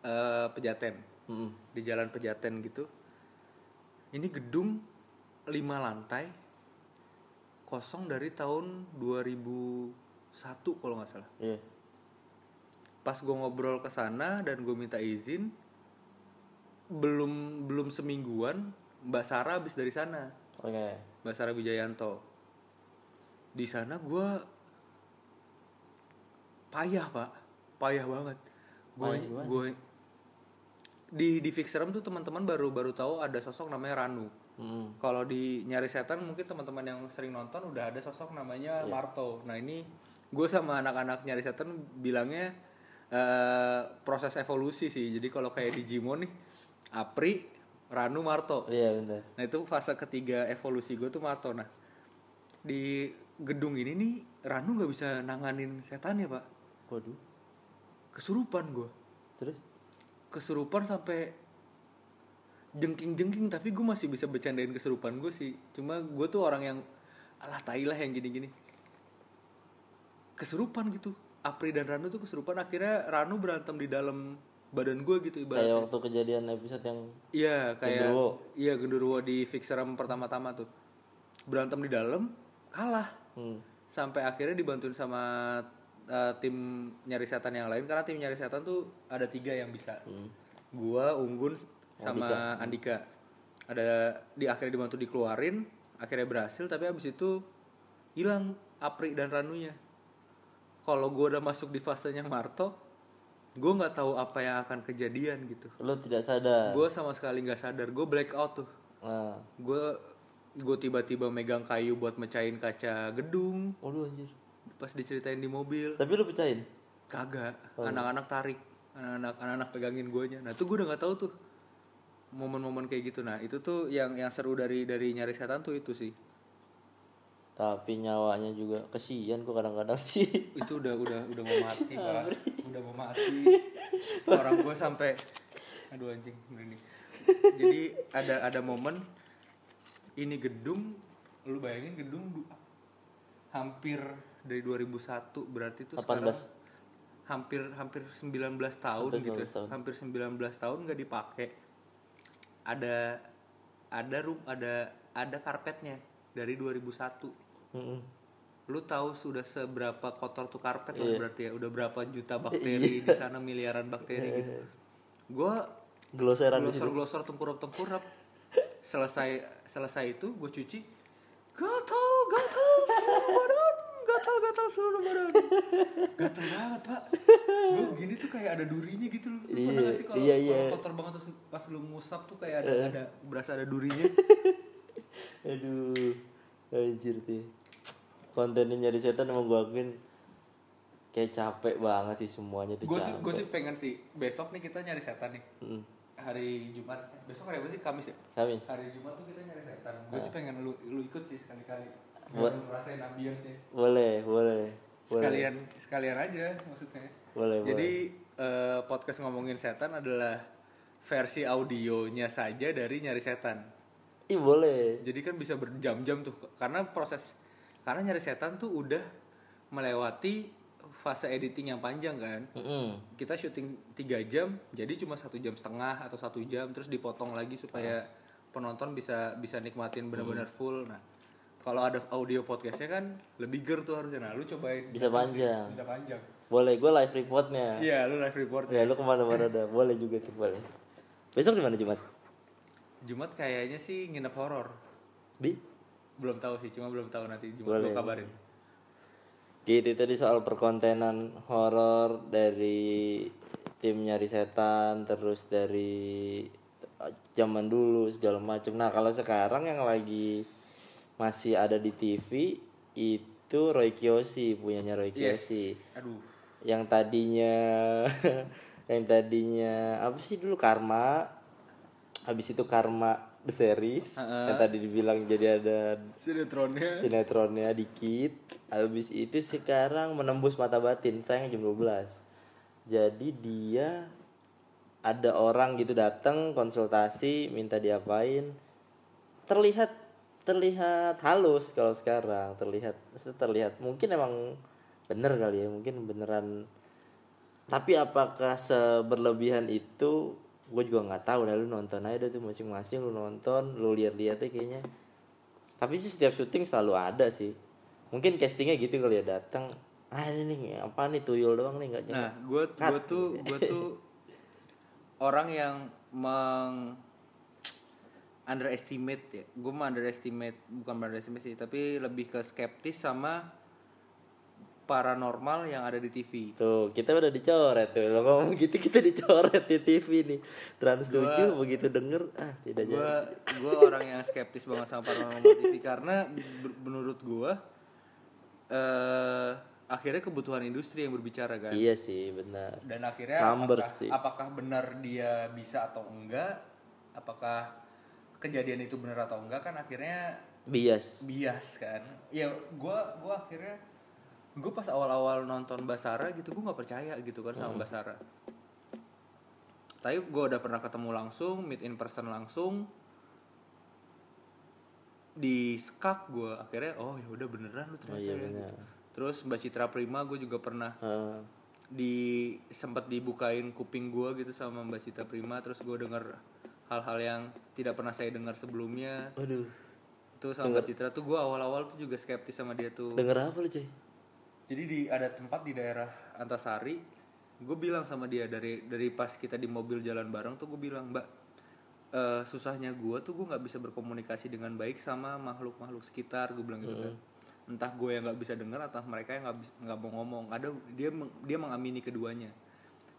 eh, Pejaten Mm. di jalan Pejaten gitu ini gedung lima lantai kosong dari tahun 2001 kalau nggak salah Iya. pas gue ngobrol ke sana dan gue minta izin belum belum semingguan Mbak Sarah habis dari sana Oke. Mbak Sarah Wijayanto di sana gue payah pak payah banget gue gue di di Fixerum tuh teman-teman baru baru tahu ada sosok namanya Ranu Hmm. kalau di nyari setan mungkin teman-teman yang sering nonton udah ada sosok namanya Iya. Marto. Nah ini gue sama anak-anak nyari setan bilangnya eh, proses evolusi sih. Jadi kalau kayak di Jimon nih, Apri, Ranu, Marto. Iya benar. Nah itu fase ketiga evolusi gue tuh Marto. Nah di gedung ini nih Ranu nggak bisa nanganin setan ya pak. Waduh. Kesurupan gue. Terus? Kesurupan sampai jengking-jengking tapi gue masih bisa bercandain kesurupan gue sih cuma gue tuh orang yang alah tai lah yang gini-gini kesurupan gitu Apri dan Ranu tuh kesurupan akhirnya Ranu berantem di dalam badan gue gitu Kayak ibaratnya waktu kejadian episode yang iya kayak Genderuwo. iya genderuwo di Fixeram pertama-tama tuh berantem di dalam kalah hmm. sampai akhirnya dibantuin sama uh, tim nyari setan yang lain karena tim nyari setan tuh ada tiga yang bisa gua Unggun sama Andika. ada di akhirnya dibantu dikeluarin akhirnya berhasil tapi abis itu hilang Apri dan Ranunya kalau gua udah masuk di fasenya Marto gue nggak tahu apa yang akan kejadian gitu Lo tidak sadar. gue sama sekali nggak sadar gue black out tuh Nah. gue gue tiba-tiba megang kayu buat mecahin kaca gedung Waduh anjir. Pas diceritain di mobil. Tapi lo pecahin? kagak. Anak-anak tarik. Anak-anak anak-anak pegangin guanya nah itu gue udah nggak tahu tuh. Momen-momen kayak gitu. Nah itu tuh yang yang seru dari dari nyari setan tuh itu sih. Tapi nyawanya juga kesian kok kadang-kadang sih. *laughs* itu udah udah udah mau mati pak. Udah mau mati. Orang gue sampai aduh anjing ini jadi ada ada momen ini gedung lu bayangin gedung du- hampir dari 2001 berarti itu 18. sekarang hampir hampir 19 tahun Hampir gitu ya. 19 tahun. hampir 19 tahun nggak dipakai ada ada rum ada ada karpetnya dari 2001 Mm-mm. lu tahu sudah seberapa kotor tuh karpet Iya. lah berarti ya udah berapa juta bakteri di sana miliaran bakteri gitu gua Gloseran di situ. glosor glosor tengkurap tengkurap selesai selesai itu gue cuci gatal gatal seluruh badan gatal gatal seluruh badan gatal banget pak. Gue gini tuh kayak ada durinya gitu loh. Lu pernah Iya, gak sih kalau iya, iya. kotor banget terus pas lu ngusap tuh kayak ada ada berasa ada durinya? *laughs* Aduh. Anjir tuh. Kontennya nyari setan emang gue akuin kayak capek banget sih semuanya tuh gue sih gue sih pengen sih besok nih kita nyari setan nih. Mm. hari Jumat besok hari apa sih? Kamis ya? Kamis. hari Jumat tuh kita nyari setan. Gue sih pengen lu lu ikut sih sekali-kali Buat- Biar lu rasain ambience Boleh, boleh. Boleh. sekalian sekalian aja maksudnya Boleh, jadi eh, podcast ngomongin setan adalah versi audionya saja dari nyari setan Ih, boleh. jadi kan bisa berjam-jam tuh karena proses karena nyari setan tuh udah melewati fase editing yang panjang kan Mm-mm. kita syuting tiga jam jadi cuma satu jam setengah atau satu jam terus dipotong lagi supaya penonton bisa bisa nikmatin benar-benar full nah kalau ada audio podcastnya kan lebih ger tuh harusnya nah lu cobain Bisa panjang. bisa panjang Boleh, gue live reportnya. iya lu live report Ya, lu ke mana-mana dah. Boleh juga tuh, boleh. Besok di mana Jumat? Jumat kayaknya sih nginep horor Di? belum tahu sih cuma belum tahu nanti Jumat Boleh. gua kabarin Gitu tadi soal perkontenan horor dari tim nyari setan terus dari zaman dulu segala macam. Nah, kalau sekarang yang lagi masih ada di TV itu Roy Kiyoshi punyanya Roy Kiyoshi. yes aduh. Yang tadinya *laughs* yang tadinya apa sih dulu Karma? Habis itu Karma the series yang tadi dibilang jadi ada sinetronnya. sinetronnya dikit. Habis itu sekarang menembus mata batin sayang jam 12 jadi dia ada orang gitu datang konsultasi minta diapain. Terlihat terlihat halus kalau sekarang terlihat terlihat mungkin emang bener kali ya mungkin beneran. Tapi apakah seberlebihan itu gue juga nggak tahu nah lu nonton aja deh tuh masing-masing lu nonton lu lihat-lihatnya kayaknya. Tapi sih setiap syuting selalu ada sih. Mungkin castingnya gitu kali ya datang ah ini nih apa nih tuyul doang nih nggak Nah, gue gue tuh gue tuh *laughs* orang yang meng underestimate ya. Gue mah underestimate bukan underestimate sih, tapi lebih ke skeptis sama paranormal yang ada di TV. tuh kita udah dicoret tuh lo ngomong gitu kita dicoret di TV nih trans 7 begitu denger ah tidak Gue jadi gue orang yang skeptis banget sama paranormal TV *laughs* karena menurut gue eh akhirnya kebutuhan industri yang berbicara kan. iya sih benar dan akhirnya Numbers apakah, sih. apakah benar dia bisa atau enggak apakah kejadian itu benar atau enggak kan akhirnya bias. Bias kan. Ya gua gua akhirnya gue pas awal-awal nonton Basara gitu gue nggak percaya gitu kan sama Basara. Tapi gue udah pernah ketemu langsung meet in person langsung. Di skak gue akhirnya oh ya udah beneran lu oh ternyata iya ya. benar terus Mbak Citra Prima gue juga pernah Ah, di sempat dibukain kuping gue gitu sama Mbak Cita Prima terus gue denger hal-hal yang tidak pernah saya dengar sebelumnya. Waduh. Itu sama Mbak Citra. Tuh gue awal-awal tuh juga skeptis sama dia tuh. Denger apa lu cuy jadi di ada tempat di daerah Antasari gue bilang sama dia dari dari pas kita di mobil jalan bareng tuh gue bilang Mbak eh, susahnya gue tuh gue nggak bisa berkomunikasi dengan baik sama makhluk-makhluk sekitar gue bilang gitu kan. Entah gue yang nggak bisa dengar atau mereka yang nggak nggak mau ngomong. Ada dia dia mengamini keduanya.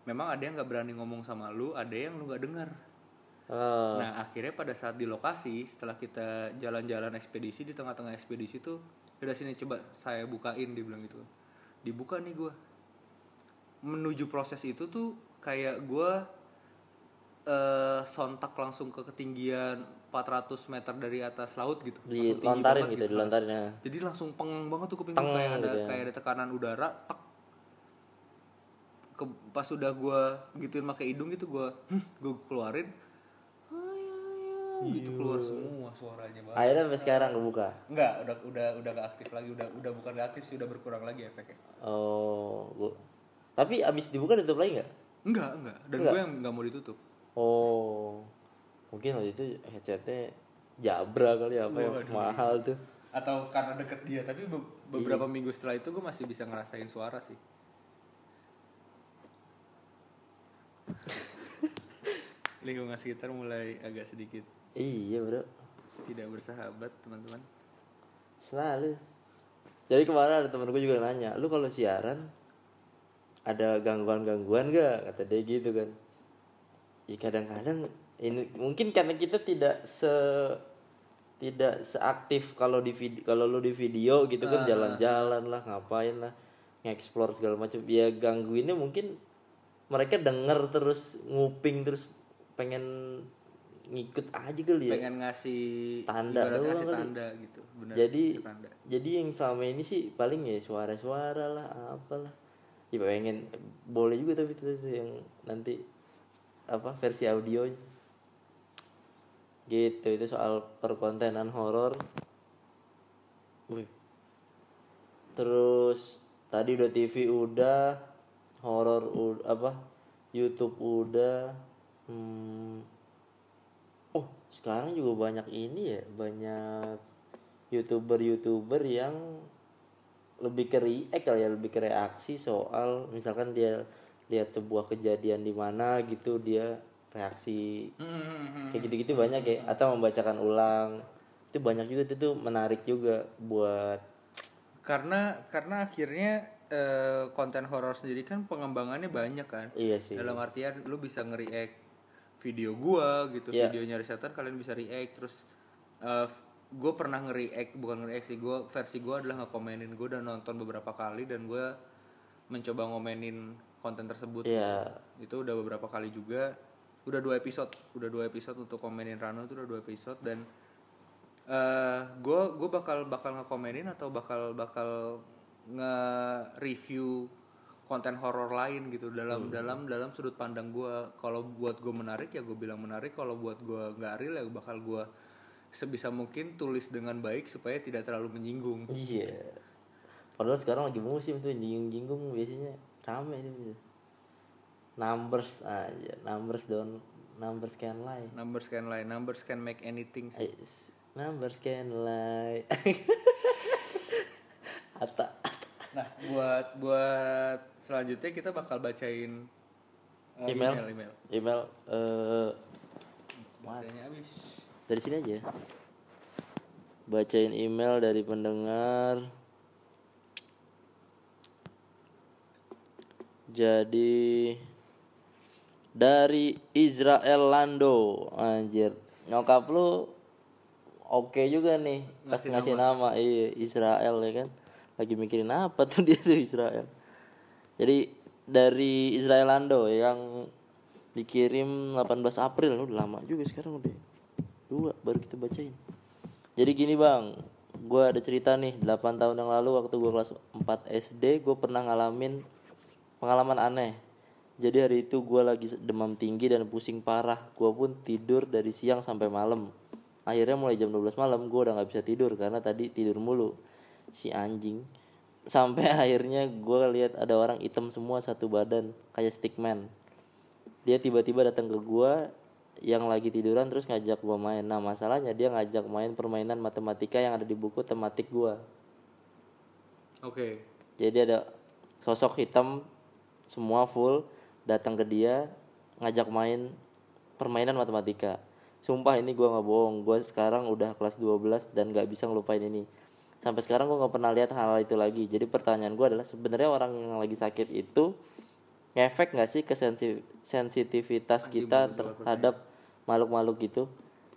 Memang ada yang nggak berani ngomong sama lu ada yang lu nggak dengar Ah, Nah akhirnya pada saat di lokasi setelah kita jalan-jalan ekspedisi di tengah-tengah ekspedisi tuh udah sini coba saya bukain dia bilang gitu dibuka nih gua. Menuju proses itu tuh kayak gua eh sontak langsung ke ketinggian 400 meter dari atas laut gitu. Dilontarin banget gitu dilontarin ya. Jadi langsung pengang banget tuh kuping gua kayak ada gitu ya. kayak ada tekanan udara tek. Ke, pas udah gua gituin pakai hidung gitu gua gue keluarin. "Hai, gitu keluar semua suaranya banget akhirnya sampai sekarang kebuka Enggak, udah udah udah gak aktif lagi, udah udah bukan gak aktif sih, udah berkurang lagi efeknya. oh gua tapi abis dibuka ditutup lagi nggak Enggak, enggak. Dan Enggak. gue yang nggak mau ditutup. oh mungkin waktu itu headsetnya Jabra kali apa yang mahal tuh Atau karena deket dia, tapi be- beberapa Iya. minggu setelah itu gue masih bisa ngerasain suara sih. *laughs* Lingkungan sekitar mulai agak sedikit iya bro. Tidak bersahabat, teman-teman. selalu. Jadi kemarin ada temen gue juga nanya lu kalau siaran ada gangguan-gangguan gak kata dia gitu kan. Ya kadang-kadang ini mungkin karena kita tidak se tidak seaktif kalau di video kalau lu di video gitu kan jalan-jalan lah ngapain lah nge-explore segala macam. Ya gangguinnya mungkin mereka denger terus nguping terus pengen ngikut aja kali ya Pengen ngasih Tanda doang ngasih kali. tanda gitu. Bener, jadi tanda. jadi yang selama ini sih paling ya suara-suara lah apalah ya pengen boleh juga tapi itu, itu yang nanti apa versi audio gitu itu soal perkontenan horor Wih. terus tadi udah TV udah horor apa YouTube udah hmm, sekarang juga banyak ini ya banyak youtuber youtuber yang lebih ke react kali ya lebih ke reaksi soal misalkan dia lihat sebuah kejadian di mana gitu dia reaksi Hmm, kayak gitu-gitu banyak ya atau membacakan ulang. Itu banyak juga itu tuh menarik juga buat karena karena akhirnya eh, konten horor sendiri kan pengembangannya banyak kan? Iya sih. Dalam artian lu bisa nge-react video gua gitu Iya. videonya Resetan kalian bisa react terus gue pernah nge-react bukan nge-react sih gue versi gue adalah nge-komenin gue udah nonton beberapa kali dan gue mencoba ngomenin konten tersebut Iya. itu udah beberapa kali juga udah dua episode udah dua episode untuk komenin Rano itu udah dua episode dan gue gue bakal bakal ngekomenin atau bakal bakal nge-review konten horor lain gitu. Dalam dalam dalam sudut pandang gue kalau buat gue menarik ya gue bilang menarik. Kalau buat gue nggak real ya bakal gue sebisa mungkin tulis dengan baik supaya tidak terlalu menyinggung. Iya. Padahal sekarang lagi musim tuh jinggung-jinggung biasanya. Rame itu numbers aja numbers down numbers can lie numbers can lie numbers can make anything sih. Ais. numbers can lie Ata Nah, buat buat selanjutnya kita bakal bacain uh, email email, email. email Baterainya habis. dari sini aja ya. bacain email dari pendengar jadi dari Israel Lando anjir nyokap lu oke juga nih pas Ngasih ngasih nama. iya Israel ya kan lagi mikirin apa tuh dia tuh Israel jadi dari Israel Lando yang dikirim 18 April udah lama juga sekarang udah. Dua baru kita bacain. Jadi gini bang. Gue ada cerita nih 8 tahun yang lalu waktu gue kelas 4 SD gue pernah ngalamin pengalaman aneh. Jadi hari itu gue lagi demam tinggi dan pusing parah. Gue pun tidur dari siang sampai malam. Akhirnya mulai jam 12 malam gue udah nggak bisa tidur karena tadi tidur mulu. Si anjing sampai *laughs* akhirnya gue lihat ada orang hitam semua satu badan kayak stickman. Dia tiba-tiba datang ke gua yang lagi tiduran terus ngajak gua main. Nah masalahnya dia ngajak main permainan matematika yang ada di buku tematik gua. Oke. jadi ada sosok hitam semua full datang ke dia ngajak main permainan matematika. Sumpah ini gua nggak bohong. Gua sekarang udah kelas 12 dan nggak bisa ngelupain ini sampai sekarang gua nggak pernah lihat hal itu lagi. Jadi pertanyaan gua adalah sebenarnya orang yang lagi sakit itu ngefek nggak sih ke sensi- sensitivitas kita terhadap makhluk-makhluk gitu?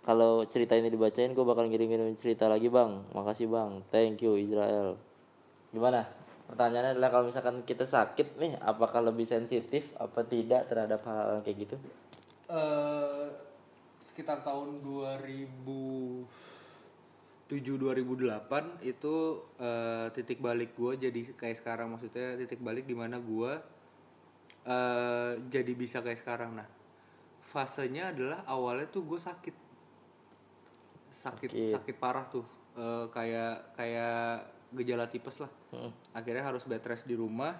Kalau cerita ini dibacain gue bakal ngirim-ngirim cerita lagi bang. Makasih bang. Thank you Israel. Gimana? Pertanyaannya adalah kalau misalkan kita sakit nih apakah lebih sensitif apa tidak terhadap hal-hal kayak gitu? Eh, sekitar tahun 2007 2008 itu eh, titik balik gue jadi kayak sekarang. Maksudnya titik balik di mana gue eh, jadi bisa kayak sekarang. Nah fasenya adalah awalnya tuh gue sakit. Sakit Sakit. sakit parah tuh. Eh, kayak kayak gejala tipes lah. Akhirnya harus bed rest di rumah.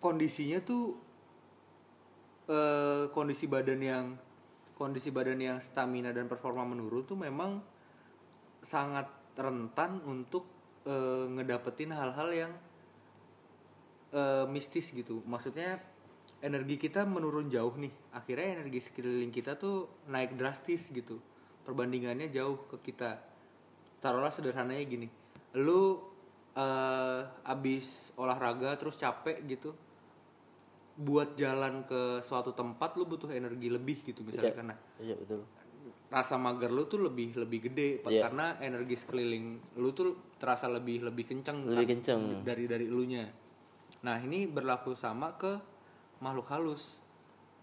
Kondisinya tuh eh, kondisi badan yang kondisi badan yang stamina dan performa menurun tuh memang sangat rentan untuk eh, ngedapetin hal-hal yang eh, mistis gitu. Maksudnya energi kita menurun jauh nih. Akhirnya energi sekeliling kita tuh naik drastis gitu. Perbandingannya jauh ke kita. Taruhlah sederhananya gini. Lu eh, abis olahraga terus capek gitu buat jalan ke suatu tempat lu butuh energi lebih gitu misalnya Iya. karena iya betul rasa mager lu tuh lebih lebih gede Iya. karena energi sekeliling lu tuh terasa lebih lebih kenceng Lebih kan, kenceng. dari dari elunya nah ini berlaku sama ke makhluk halus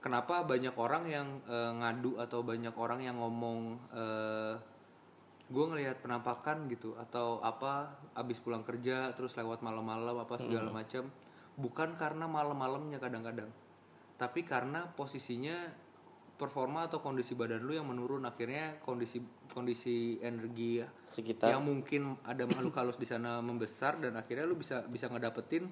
kenapa banyak orang yang eh, ngadu atau banyak orang yang ngomong gue ngelihat penampakan gitu atau apa abis pulang kerja terus lewat malam-malam apa segala macam bukan karena malam-malamnya kadang-kadang tapi karena posisinya performa atau kondisi badan lu yang menurun akhirnya kondisi kondisi energi sekitar yang mungkin ada makhluk halus di sana membesar dan akhirnya lu bisa bisa ngedapetin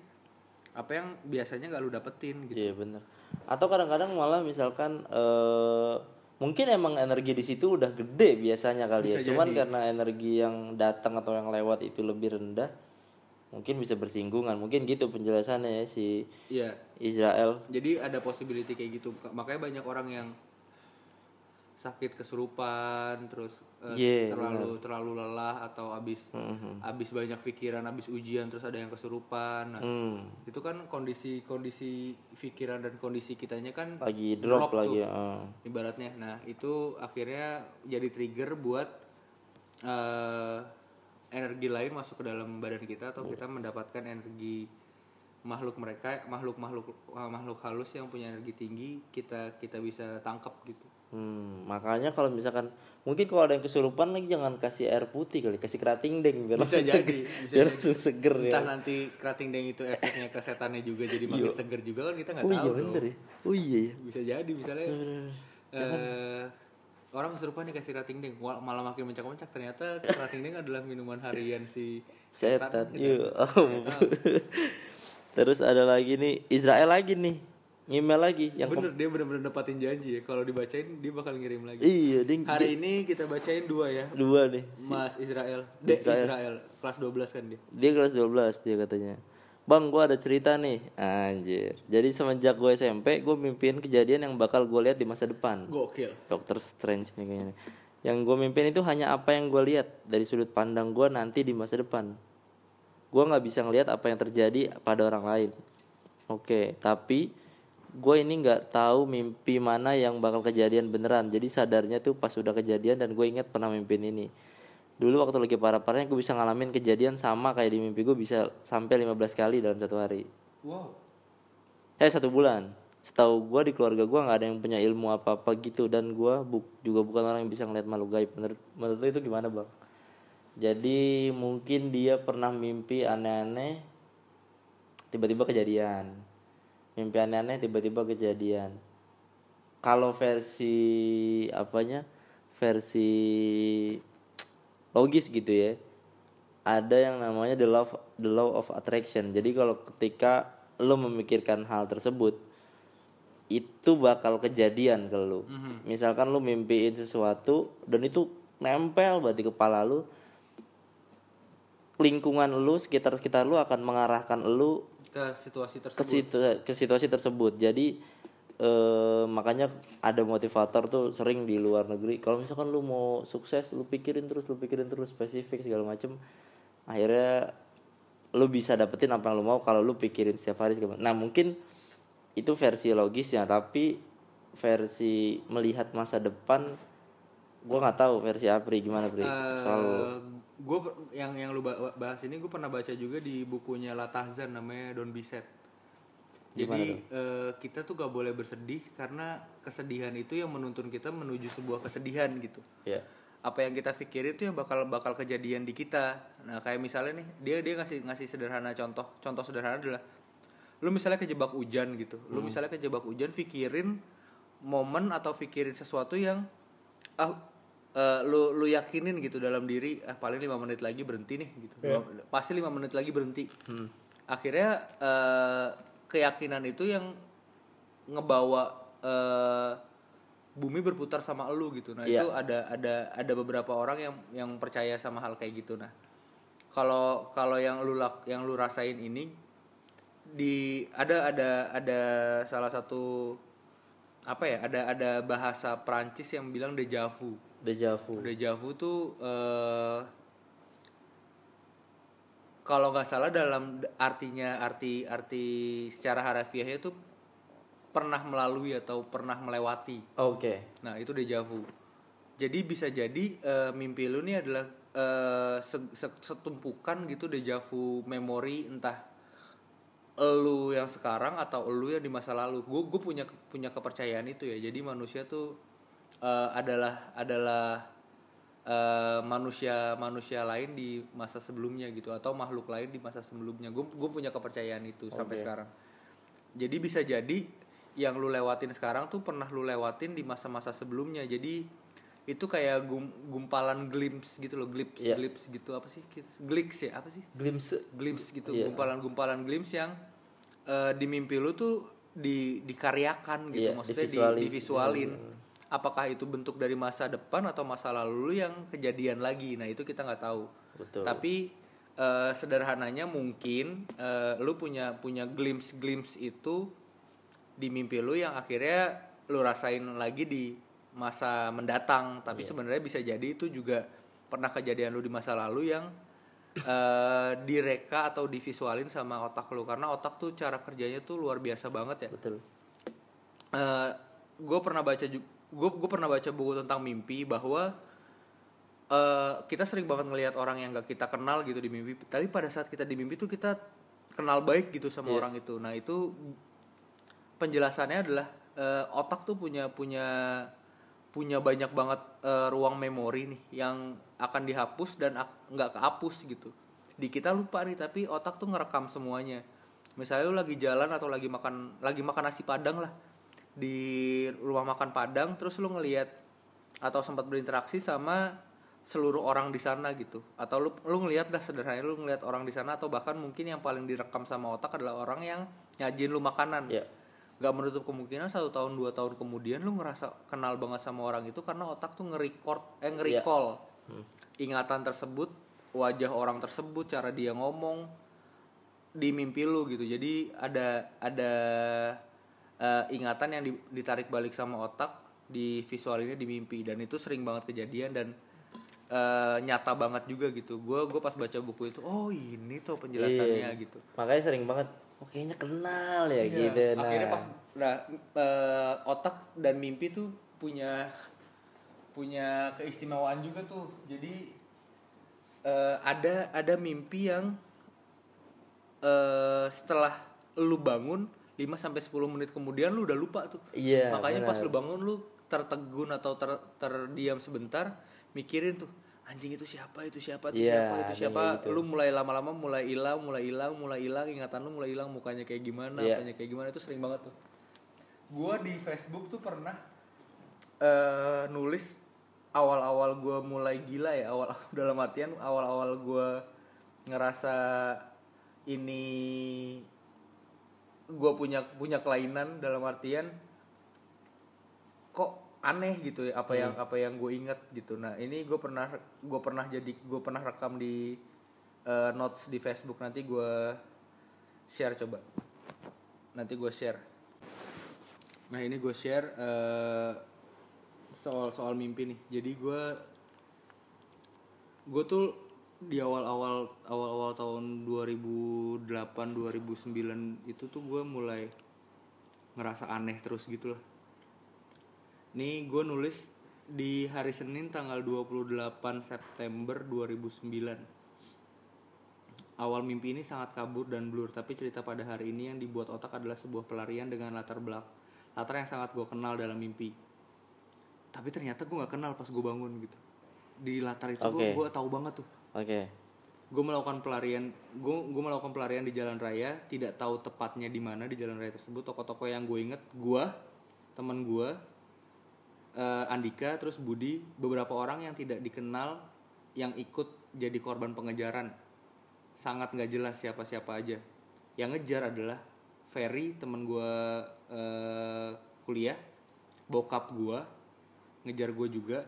apa yang biasanya nggak lu dapetin gitu Iya bener. Atau kadang-kadang malah misalkan eh mungkin emang energi di situ udah gede biasanya kali ya. Bisa Cuman jadi. karena energi yang datang atau yang lewat itu lebih rendah, mungkin bisa bersinggungan. Mungkin gitu penjelasannya ya si Iya Israel. jadi ada possibility kayak gitu makanya banyak orang yang sakit kesurupan terus eh, Iya, terlalu terlalu lelah atau abis Mhm. abis banyak pikiran abis ujian terus ada yang kesurupan nah Hmm. itu kan kondisi kondisi pikiran dan kondisi kitanya kan Lagi drop, tuh, lagi. eh. ibaratnya nah itu akhirnya jadi trigger buat eh, energi lain masuk ke dalam badan kita atau kita mendapatkan energi makhluk mereka makhluk makhluk makhluk halus yang punya energi tinggi kita kita bisa tangkap gitu Hmm, makanya kalau misalkan mungkin kalau ada yang kesurupan lagi jangan kasih air putih kali, kasih kerating deng biar Bisa langsung jadi, seger, bisa biar jadi. langsung seger ya. entah nanti kerating deng itu efeknya ke setannya juga jadi makin seger juga kan kita nggak Oh tahu iya bener ya. Oh iya ya. bisa jadi misalnya eh orang kesurupan nih kasih kerating deng. Wah, malah makin mencak-mencak. Ternyata kerating deng adalah minuman harian si Setan. nggak tahu. *laughs* Terus ada lagi nih Israel lagi nih. ngemail lagi yang bener dia bener-bener nepatin janji ya. Kalau dibacain dia bakal ngirim lagi. Iya dia, hari dia- ini kita bacain dua ya. Dua nih. Mas Israel. Dek Israel. Israel. kelas 12 kan dia. Dia kelas 12 dia katanya Bang gue ada cerita nih. Anjir. Jadi semenjak gue SMP Gue mimpin kejadian yang bakal gue lihat di masa depan. Gokil. Dokter Strange nih kayaknya. Yang gue mimpin itu hanya apa yang gue lihat Dari sudut pandang gue nanti di masa depan. Gue nggak bisa ngelihat apa yang terjadi pada orang lain. Oke Tapi Gue ini nggak tahu mimpi mana yang bakal kejadian beneran. Jadi sadarnya tuh pas udah kejadian Dan gue ingat pernah mimpin ini Dulu waktu lagi parah-parahnya gue bisa ngalamin kejadian sama kayak di mimpi gue bisa sampai 15 kali dalam satu hari. wow Eh satu bulan. Setahu gue di keluarga gue nggak ada yang punya ilmu apa-apa gitu dan gue bu- juga bukan orang yang bisa ngeliat makhluk gaib. Menurut menurut itu gimana bang? Jadi mungkin dia pernah mimpi aneh-aneh, tiba-tiba kejadian. Mimpi aneh-aneh tiba-tiba kejadian. Kalau versi apanya? Versi logis gitu ya. Ada yang namanya the law the law of attraction. Jadi kalau ketika lo memikirkan hal tersebut itu bakal kejadian ke lo. Misalkan lo mimpiin sesuatu dan itu nempel berarti kepala lo lingkungan lo sekitar sekitar lo akan mengarahkan lo ke situasi ke, tersebut. situ- ke situasi tersebut. Jadi eh, makanya ada motivator tuh sering di luar negeri. Kalau misalkan lu mau sukses lu pikirin terus lu pikirin terus spesifik segala macem. Akhirnya lu bisa dapetin apa yang lu mau kalau lu pikirin setiap hari segala- nah mungkin itu versi logisnya tapi versi melihat masa depan gua nggak tahu versi Apri gimana Pri soal gue yang yang lu ba- bahas ini gue pernah baca juga di bukunya Latahzan namanya Don't Be Sad. Jadi eh, kita tuh gak boleh bersedih karena kesedihan itu yang menuntun kita menuju sebuah kesedihan gitu. ya Apa yang kita pikir itu yang bakal bakal kejadian di kita. Nah kayak misalnya nih dia dia ngasih ngasih sederhana contoh. Contoh sederhana adalah lu misalnya kejebak hujan gitu. Lu misalnya kejebak hujan pikirin momen atau pikirin sesuatu yang ah eh, lu lu yakinin gitu dalam diri ah paling lima menit lagi berhenti nih gitu. Lima- pasti lima menit lagi berhenti. Akhirnya eh, keyakinan itu yang ngebawa eh, bumi berputar sama lu gitu. Nah Iya. itu ada ada ada beberapa orang yang yang percaya sama hal kayak gitu. Nah kalau kalau yang lu lak- yang lu rasain ini di ada ada ada salah satu apa ya ada ada bahasa Prancis yang bilang deja vu. Deja vu. Deja vu tuh eh, kalau nggak salah dalam artinya arti arti secara harafiahnya itu pernah melalui atau pernah melewati. oke Nah itu deja vu. Jadi bisa jadi eh, mimpi lu nih adalah se- se- setumpukan gitu deja vu memori entah elu yang sekarang atau elu yang di masa lalu. Gue gue punya punya kepercayaan itu ya. Jadi manusia tuh eh, adalah adalah eh, manusia manusia lain di masa sebelumnya gitu atau makhluk lain di masa sebelumnya. Gue gue punya kepercayaan itu sampai sekarang. Jadi bisa jadi yang lu lewatin sekarang tuh pernah lu lewatin di masa-masa sebelumnya. Jadi itu kayak gum- gumpalan glimpse gitu loh, glimpse, Iya. glimpse gitu apa sih? Glimpse ya, apa sih? glimpse glimpse gitu Iya. gumpalan-gumpalan glimpse yang eh, di mimpi lu tuh di dikaryakan gitu Iya, maksudnya di, divisualis. divisualin apakah itu bentuk dari masa depan atau masa lalu lu yang kejadian lagi? Nah itu kita nggak tahu. Betul. tapi eh, sederhananya mungkin eh, lu punya punya glimpse glimpse itu di mimpi lu yang akhirnya lu rasain lagi di masa mendatang. Tapi Iya. sebenarnya bisa jadi itu juga pernah kejadian lu di masa lalu yang eh, direka atau divisualin sama otak lu. Karena otak tuh cara kerjanya tuh luar biasa banget ya. Betul. Gue pernah baca gue gue pernah baca buku tentang mimpi bahwa eh, kita sering banget ngelihat orang yang gak kita kenal gitu di mimpi. Tapi pada saat kita di mimpi tuh kita kenal baik gitu sama Iya. orang itu. Nah itu penjelasannya adalah eh, otak tuh punya punya punya banyak banget eh, ruang memori nih yang akan dihapus dan ak- nggak kehapus gitu. Di kita lupa nih tapi otak tuh ngerekam semuanya. Misalnya lu lagi jalan atau lagi makan lagi makan nasi padang lah di rumah makan padang terus lu ngelihat atau sempat berinteraksi sama seluruh orang di sana gitu. Atau lu lu ngelihat dah sederhananya lu ngelihat orang di sana atau bahkan mungkin yang paling direkam sama otak adalah orang yang nyajin lu makanan. Ya nggak menutup kemungkinan satu tahun dua tahun kemudian lu ngerasa kenal banget sama orang itu karena otak tuh nge-record eh nge-recall ingatan tersebut wajah orang tersebut cara dia ngomong di mimpi lu gitu. Jadi ada ada eh, ingatan yang di- ditarik balik sama otak di visual ini di mimpi. Dan itu sering banget kejadian dan eh, nyata banget juga gitu. Gue gue pas baca buku itu oh ini tuh penjelasannya Iya. gitu. Makanya sering banget oh kayaknya kenal ya Iya, gitu. Nah. Akhirnya pas nah eh, otak dan mimpi tuh punya punya keistimewaan juga tuh. Jadi eh, ada ada mimpi yang eh, setelah lu bangun 5 sampai 10 menit kemudian lu udah lupa tuh Iya, makanya pas benar. lu bangun lu tertegun atau ter, terdiam sebentar mikirin tuh anjing itu siapa itu siapa itu Iya, siapa itu siapa gitu. lu mulai lama-lama mulai hilang mulai hilang mulai hilang ingatan lu mulai hilang mukanya kayak gimana Iya. mukanya kayak gimana itu sering banget tuh gua di Facebook tuh pernah eh nulis awal-awal gua mulai gila ya awal *laughs* dalam artian awal-awal gua ngerasa ini gua punya punya kelainan dalam artian kok aneh gitu ya apa yang apa yang gue inget gitu. Nah ini gue pernah gue pernah jadi gue pernah rekam di eh, notes di Facebook. Nanti gue share coba. Nanti gue share. Nah ini gue share eh, soal soal mimpi nih. Jadi gue gue tuh di awal-awal awal-awal tahun 2008 2009 itu tuh gue mulai ngerasa aneh terus gitu lah. Nih gue nulis di hari Senin tanggal 28 September 2009 Awal mimpi ini sangat kabur dan blur Tapi cerita pada hari ini yang dibuat otak adalah sebuah pelarian dengan latar belak Latar yang sangat gue kenal dalam mimpi. Tapi ternyata gue gak kenal pas gue bangun gitu. Di latar itu gue Oke. gue tahu banget tuh oke. Gue melakukan pelarian gue melakukan pelarian di jalan raya tidak tahu tepatnya di mana di jalan raya tersebut. Toko-toko yang gue inget gue teman gue eh, Andika terus Budi beberapa orang yang tidak dikenal yang ikut jadi korban pengejaran. Sangat nggak jelas siapa siapa aja. Yang ngejar adalah Ferry teman gue eh, kuliah bokap gue ngejar gue juga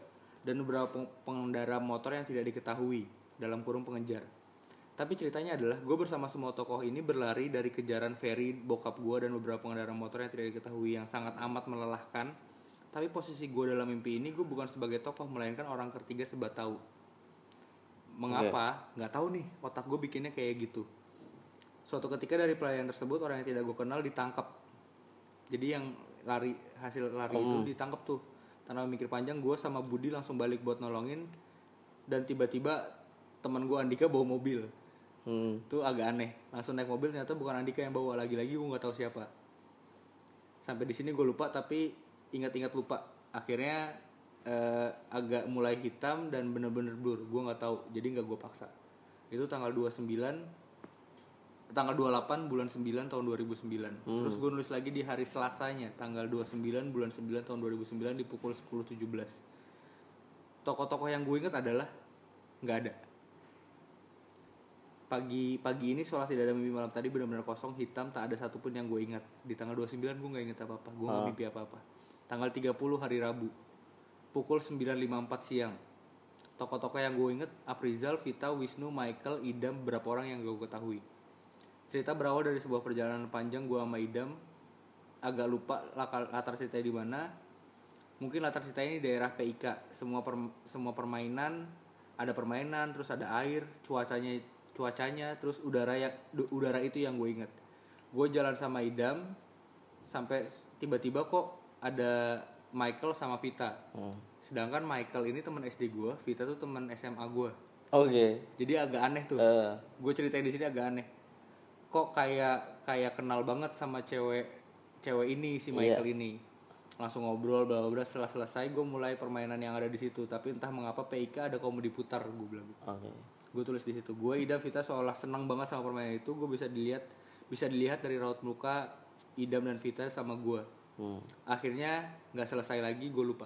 dan beberapa peng- pengendara motor yang tidak diketahui dalam kurung pengejar. Tapi ceritanya adalah gue bersama semua tokoh ini berlari dari kejaran Ferry, bokap gue dan beberapa pengendara motor yang tidak diketahui yang sangat amat melelahkan. Tapi posisi gue dalam mimpi ini gue bukan sebagai tokoh melainkan orang ketiga sebat tahu. Mengapa? Nggak tahu nih. Otak gue bikinnya kayak gitu. Suatu ketika dari pelayan tersebut orang yang tidak gue kenal ditangkap. Jadi yang lari hasil lari itu ditangkap tuh. Tanpa mikir panjang gue sama Budi langsung balik buat nolongin dan tiba-tiba teman gue Andika bawa mobil. hmm. Itu agak aneh. Langsung naik mobil ternyata bukan Andika yang bawa lagi-lagi gue nggak tahu siapa. Sampai di sini gue lupa tapi ingat-ingat lupa. Akhirnya eh, agak mulai hitam dan bener-bener blur. Gue nggak tahu. Jadi nggak gue paksa. Itu tanggal 29 tanggal 28 bulan 9 tahun 2009. Terus gue nulis lagi di hari Selasanya tanggal 29 bulan 9 tahun 2009 di pukul 10.17. Tokoh-tokoh yang gue ingat adalah nggak ada. Pagi pagi ini seolah tidak ada mimpi malam tadi benar-benar kosong hitam tak ada satupun yang gue ingat. Di tanggal 29 gue nggak ingat apa-apa. Gue nggak mimpi apa-apa. Tanggal 30 hari Rabu pukul 9.54 siang. Tokoh-tokoh yang gue inget Aprizal, Vita, Wisnu, Michael, Idam, beberapa orang yang gue ketahui. Cerita berawal dari sebuah perjalanan panjang gue sama Idam. Agak lupa latar ceritanya di mana. Mungkin latar ceritanya di daerah PIK. Semua per- semua permainan ada permainan, terus ada air, cuacanya cuacanya, terus udara ya udara itu yang gue inget. Gue jalan sama Idam sampai tiba-tiba kok ada Michael sama Vita. Sedangkan Michael ini teman SD gue, Vita tuh teman SMA gue. oke. Jadi agak aneh tuh. Eh, gue ceritain di sini agak aneh. Kok kayak kayak kenal banget sama cewek cewek ini si Michael ini. Langsung ngobrol bla bla setelah selesai gue mulai permainan yang ada di situ. Tapi entah mengapa PIK ada komedi putar gue bilang. Oke gue tulis di situ gue Idam Vita seolah senang banget sama permainan itu. Gue bisa dilihat bisa dilihat dari raut muka Idam dan Vita sama gue Hmm. akhirnya nggak selesai lagi gue lupa.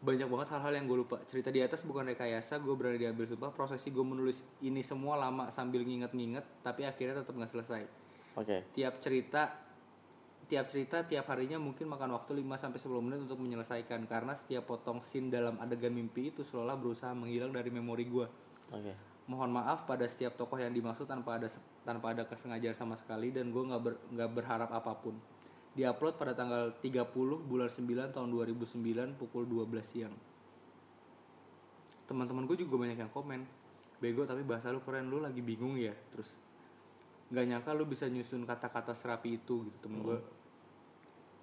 Banyak banget hal-hal yang gue lupa. Cerita di atas bukan rekayasa gue berani diambil sumpah. Prosesi gue menulis ini semua lama sambil nginget-nginget tapi akhirnya tetap nggak selesai. Oke. Tiap cerita tiap cerita tiap harinya mungkin makan waktu 5 sampai 10 menit untuk menyelesaikan. Karena setiap potong scene dalam adegan mimpi itu seolah berusaha menghilang dari memori gua. Oke. Mohon maaf pada setiap tokoh yang dimaksud tanpa ada tanpa ada kesengajaan sama sekali dan gue nggak ber- nggak berharap apa pun. Diupload pada tanggal 30 bulan 9 tahun 2009 pukul 12 siang. Teman-teman gue juga banyak yang komen, bego tapi bahasa lu keren lu lagi bingung ya. Terus nggak nyangka lu bisa nyusun kata-kata serapi itu gitu temen gue.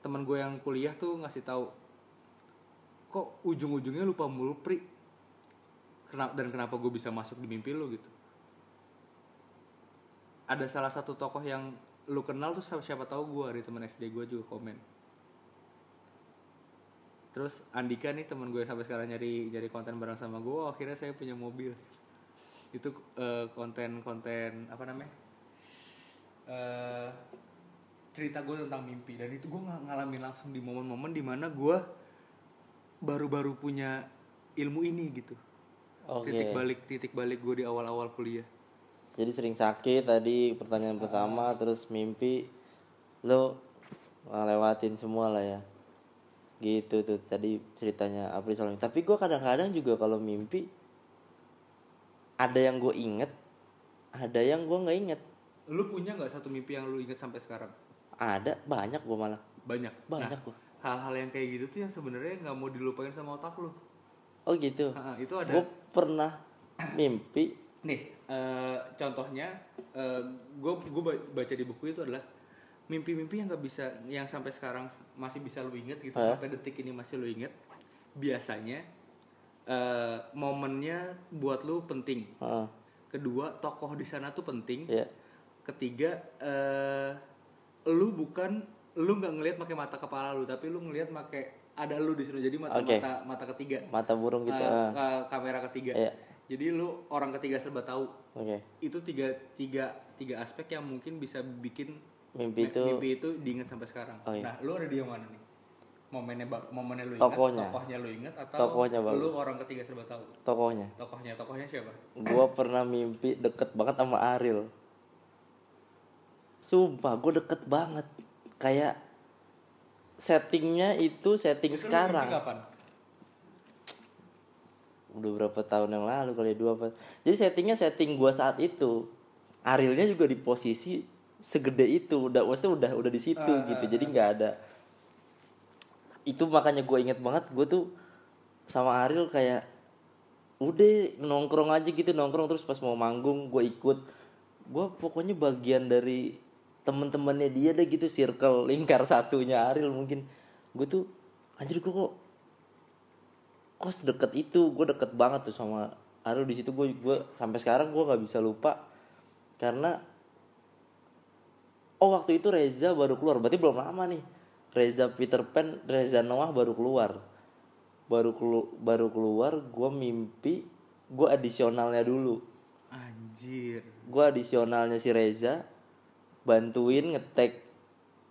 Temen gue yang kuliah tuh ngasih tahu kok ujung-ujungnya lupa mulu pri Kenapa, dan kenapa gue bisa masuk di mimpi lu gitu. Ada salah satu tokoh yang lu kenal tuh siapa, siapa tahu gue dari teman SD gue juga komen. Terus Andika nih teman gue sampai sekarang nyari nyari konten bareng sama gue akhirnya saya punya mobil. Itu eh, konten-konten apa namanya? Eh, cerita gue tentang mimpi. Dan itu gue ng- ngalamin langsung di momen-momen di mana gue baru-baru punya ilmu ini gitu Oke. titik balik titik balik gue di awal-awal kuliah Jadi sering sakit tadi pertanyaan pertama terus mimpi lo lewatin semua lah ya. Gitu tuh tadi ceritanya April soal mimpi. Tapi gue kadang-kadang juga kalau mimpi ada yang gue inget, ada yang gue nggak inget. lu punya nggak satu mimpi yang lu inget sampai sekarang Ada banyak gue malah. banyak Banyak Nah, gua. hal-hal yang kayak gitu tuh yang sebenarnya nggak mau dilupain sama otak lu Oh gitu. Ha, itu ada Gue pernah *clears throat* mimpi. nih eh, contohnya gue gue baca di buku itu adalah mimpi-mimpi yang nggak bisa yang sampai sekarang masih bisa lu inget gitu Hah? sampai detik ini masih lu inget biasanya eh, momennya buat lu penting Heeh, kedua tokoh di sana tuh penting ya. ketiga eh lu bukan lu nggak ngelihat pakai mata kepala lu tapi lu ngelihat pakai ada lu di situ jadi mata Oke. mata mata ketiga Mata burung gitu. Ah. ka- kamera ketiga Iya. jadi lu orang ketiga serba tahu Oke. itu tiga tiga tiga aspek yang mungkin bisa bikin Mimpi itu mimpi itu diingat sampai sekarang Oh, iya. nah lu ada di yang mana nih momennya momennya lu ingat Tokohnya. tokohnya lu ingat atau Tokohnya, Bang. lu orang ketiga serba tahu tokohnya. tokohnya tokohnya siapa gue pernah mimpi deket banget sama Ariel sumpah gue deket banget kayak settingnya itu setting Itu sekarang. kapan? Udah berapa tahun yang lalu kali ya, dua apa. Jadi settingnya setting gue saat itu. Arielnya juga di posisi segede itu. Udah maksudnya udah udah di situ Ah, gitu. ah, jadi nggak ada. Itu makanya gue inget banget gue tuh sama Ariel kayak udah nongkrong aja gitu nongkrong. Terus pas mau manggung gue ikut. Gue pokoknya bagian dari temen-temennya dia deh gitu circle lingkar satunya Ariel mungkin. Gue tuh anjir gue kok kok sedekat itu? Gue deket banget tuh sama Ariel di situ. Gue gue sampai sekarang gue nggak bisa lupa karena oh waktu itu Reza baru keluar. Berarti belum lama nih. Reza Peter Pan Reza Noah baru keluar. Baru kelu baru keluar gue mimpi gue adisionalnya dulu. Anjir. Gue adisionalnya si Reza bantuin ngetek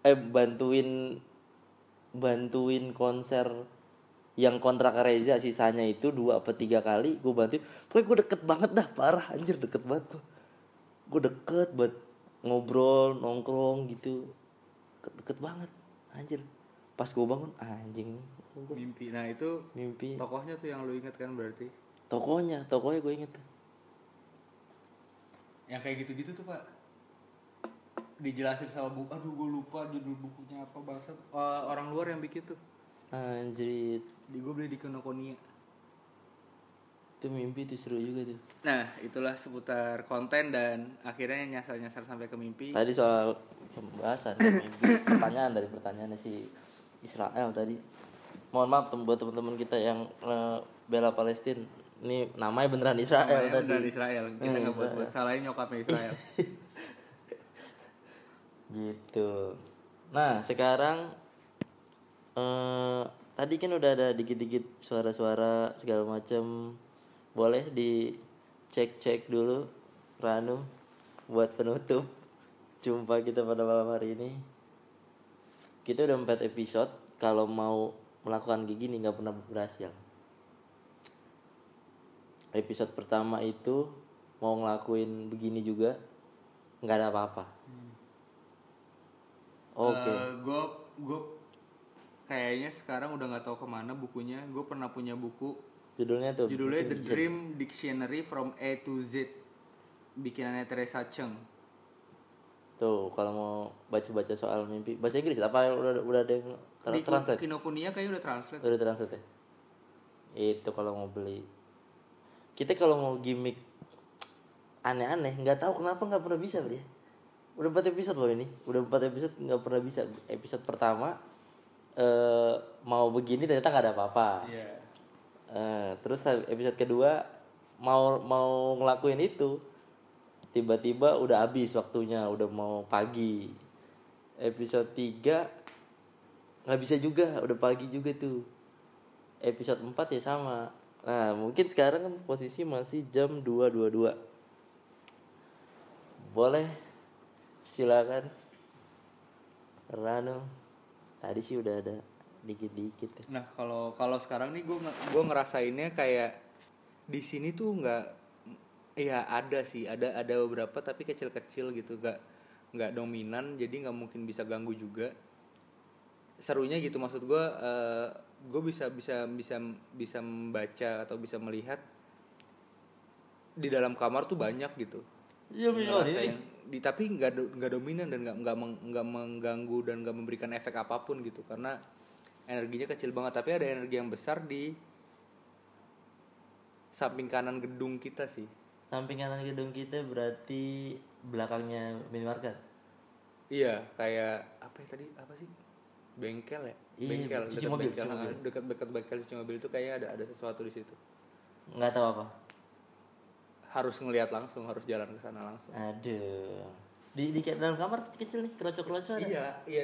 eh bantuin bantuin konser yang kontrak Reza sisanya itu dua apa tiga kali gue bantuin. Pokoknya gue deket banget dah parah anjir deket banget gue gue deket buat ngobrol nongkrong gitu. Deket, deket banget anjir. Pas gue bangun anjing. Gua mimpi. Nah itu mimpi. tokohnya tuh yang lu ingat kan berarti? Tokonya tokonya gue inget tuh yang kayak gitu-gitu tuh pak dijelasin sama buku aduh gue lupa judul bukunya apa bangsat Eh, orang luar yang bikin tuh. Anjir. Di gue beli di Kinokuniya itu mimpi tuh seru juga tuh. Nah itulah seputar konten dan akhirnya nyasar-nyasar sampai ke mimpi. Tadi soal pembahasan mimpi, pertanyaan dari pertanyaannya si Israel tadi. Mohon maaf tem buat teman-teman kita yang eh, bela Palestina. Ini namanya beneran Israel Namanya tadi. beneran Israel. Kita Hmm, nggak buat buat salahin nyokapnya Israel *laughs* Gitu. Nah, sekarang eh tadi kan udah ada dikit-dikit suara-suara segala macam. Boleh dicek-cek dulu Ranu buat penutup jumpa kita pada malam hari ini. Kita udah empat episode kalau mau melakukan kayak gini nggak pernah berhasil. Episode pertama itu mau ngelakuin begini juga nggak ada apa-apa. Oke. gue gue kayaknya sekarang udah nggak tahu ke mana bukunya. Gue pernah punya buku Judulnya tuh. judulnya The Dream Dictionary from A to Z bikinannya Teresa Cheng. Tuh, kalau mau baca-baca soal mimpi, bahasa Inggris apa udah udah ada yang tra- Di translate? Kinokuniya kayaknya udah translate. Udah translate ya? Itu kalau mau beli. Kita kalau mau gimmick aneh-aneh, nggak tahu kenapa nggak pernah bisa dia. Udah empat episode loh ini, udah empat episode nggak pernah bisa. Episode pertama eh mau begini ternyata nggak ada apa-apa. Iya. Eh, terus episode kedua mau mau ngelakuin itu. Tiba-tiba udah habis waktunya udah mau pagi. Episode 3 nggak bisa juga udah pagi juga tuh. Episode 4 ya sama. Nah mungkin sekarang kan posisi masih jam 2.22 boleh silakan. Rano tadi sih udah ada dikit-dikit ya. Nah kalau kalau sekarang nih gue gue ngerasainnya kayak di sini tuh nggak ya ada sih ada ada beberapa tapi kecil-kecil gitu nggak nggak dominan jadi nggak mungkin bisa ganggu juga. Serunya gitu maksud gue gue bisa bisa bisa bisa membaca atau bisa melihat di dalam kamar tuh banyak gitu Iya ngerasain di tapi nggak do- nggak dominan dan nggak nggak meng- nggak mengganggu dan nggak memberikan efek apa pun gitu karena energinya kecil banget. Tapi ada energi yang besar di samping kanan gedung kita sih. Samping kanan gedung kita berarti belakangnya minimarket. iya kayak apa ya tadi? Apa sih? Bengkel ya? Iya, bengkel cuci dekat mobil, bengkel. cuci mobil. dekat dekat bengkel cuci mobil itu kayaknya ada ada sesuatu di situ. Nggak tahu apa. Harus ngelihat langsung harus jalan ke sana langsung Aduh. Di di dalam kamar kecil nih, kerocok-kerocok ada. iya iya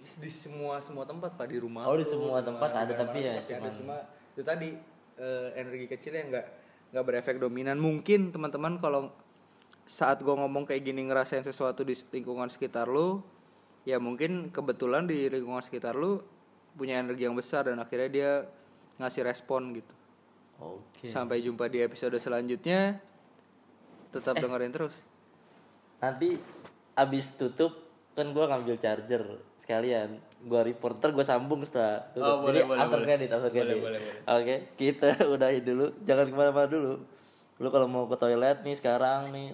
di semua semua tempat pak di rumah Oh, di tuh, semua di tempat ada, tapi ya ada. cuman- cuma itu tadi eh, energi kecilnya nggak nggak berefek dominan mungkin teman-teman kalau saat gue ngomong kayak gini ngerasain sesuatu di lingkungan sekitar lu ya mungkin kebetulan di lingkungan sekitar lu punya energi yang besar dan akhirnya dia ngasih respon gitu Oke. sampai jumpa di episode selanjutnya tetap Eh. dengerin terus Nanti abis tutup kan gua ngambil charger sekalian. Gua reporter gue sambung setelah tutup. Oh, boleh, Jadi boleh, after boleh. credit, after credit. boleh, boleh. Oke, kita *laughs* udahi dulu. Jangan ke mana-mana dulu. Lu kalau mau ke toilet nih sekarang nih,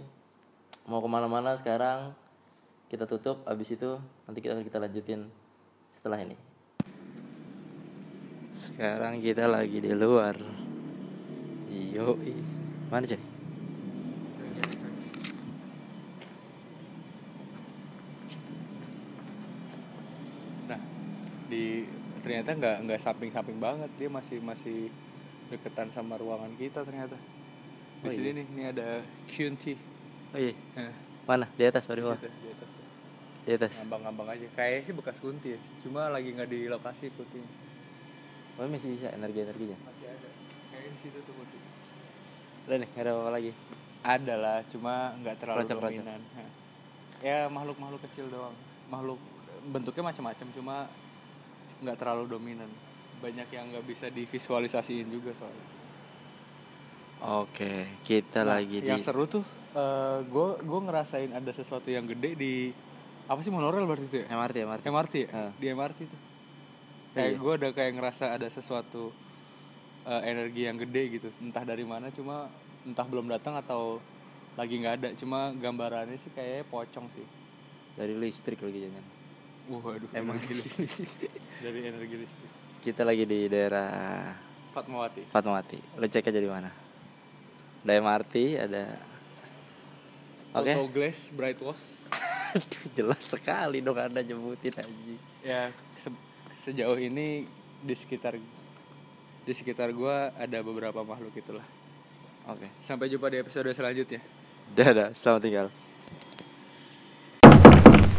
mau ke mana-mana sekarang, kita tutup. Abis itu nanti kita kita lanjutin setelah ini. Sekarang kita lagi di luar. Yo, mana sih? Nah, di ternyata nggak nggak samping-samping banget dia masih masih deketan sama ruangan kita ternyata. Di Oh, sini iya. nih, ini ada Qunti. Oh iya, Nah, mana? Di atas, sorry di situ, di atas tuh. Di atas. Ngambang-ngambang aja. Kayaknya sih bekas Kunti ya. Cuma lagi nggak di lokasi Kuntinya. Oh masih bisa energi-energinya. Masih ada. Kayaknya di situ tuh Kunti. Udah nih, ada apa lagi. Ada lah, cuma nggak terlalu Kelacak-kelacak. dominan. Ya makhluk-makhluk kecil doang. Makhluk bentuknya macam-macam, cuma nggak terlalu dominan. Banyak yang nggak bisa divisualisasiin juga soalnya. Oke, kita Nah, lagi di yang seru tuh gue gue ngerasain ada sesuatu yang gede di apa sih monorail berarti itu ya MRT, MRT. MRT ya Ah. di MRT tuh kayak Iya. gue ada kayak ngerasa ada sesuatu eh, energi yang gede gitu entah dari mana cuma entah belum datang atau lagi nggak ada cuma gambarannya sih kayaknya pocong sih Dari listrik lagi jangan. Waduh Emang listrik *laughs* dari energi listrik Kita lagi di daerah Fatmawati Fatmawati. Lo cek aja di mana. Ada MRT, ada Oke. Auto Glass Bright Wash *laughs* Aduh, jelas sekali dong Anda nyebutin anjing. ya se- sejauh ini di sekitar di sekitar gua ada beberapa makhluk itulah Oke. sampai jumpa di episode selanjutnya Dadah, selamat tinggal.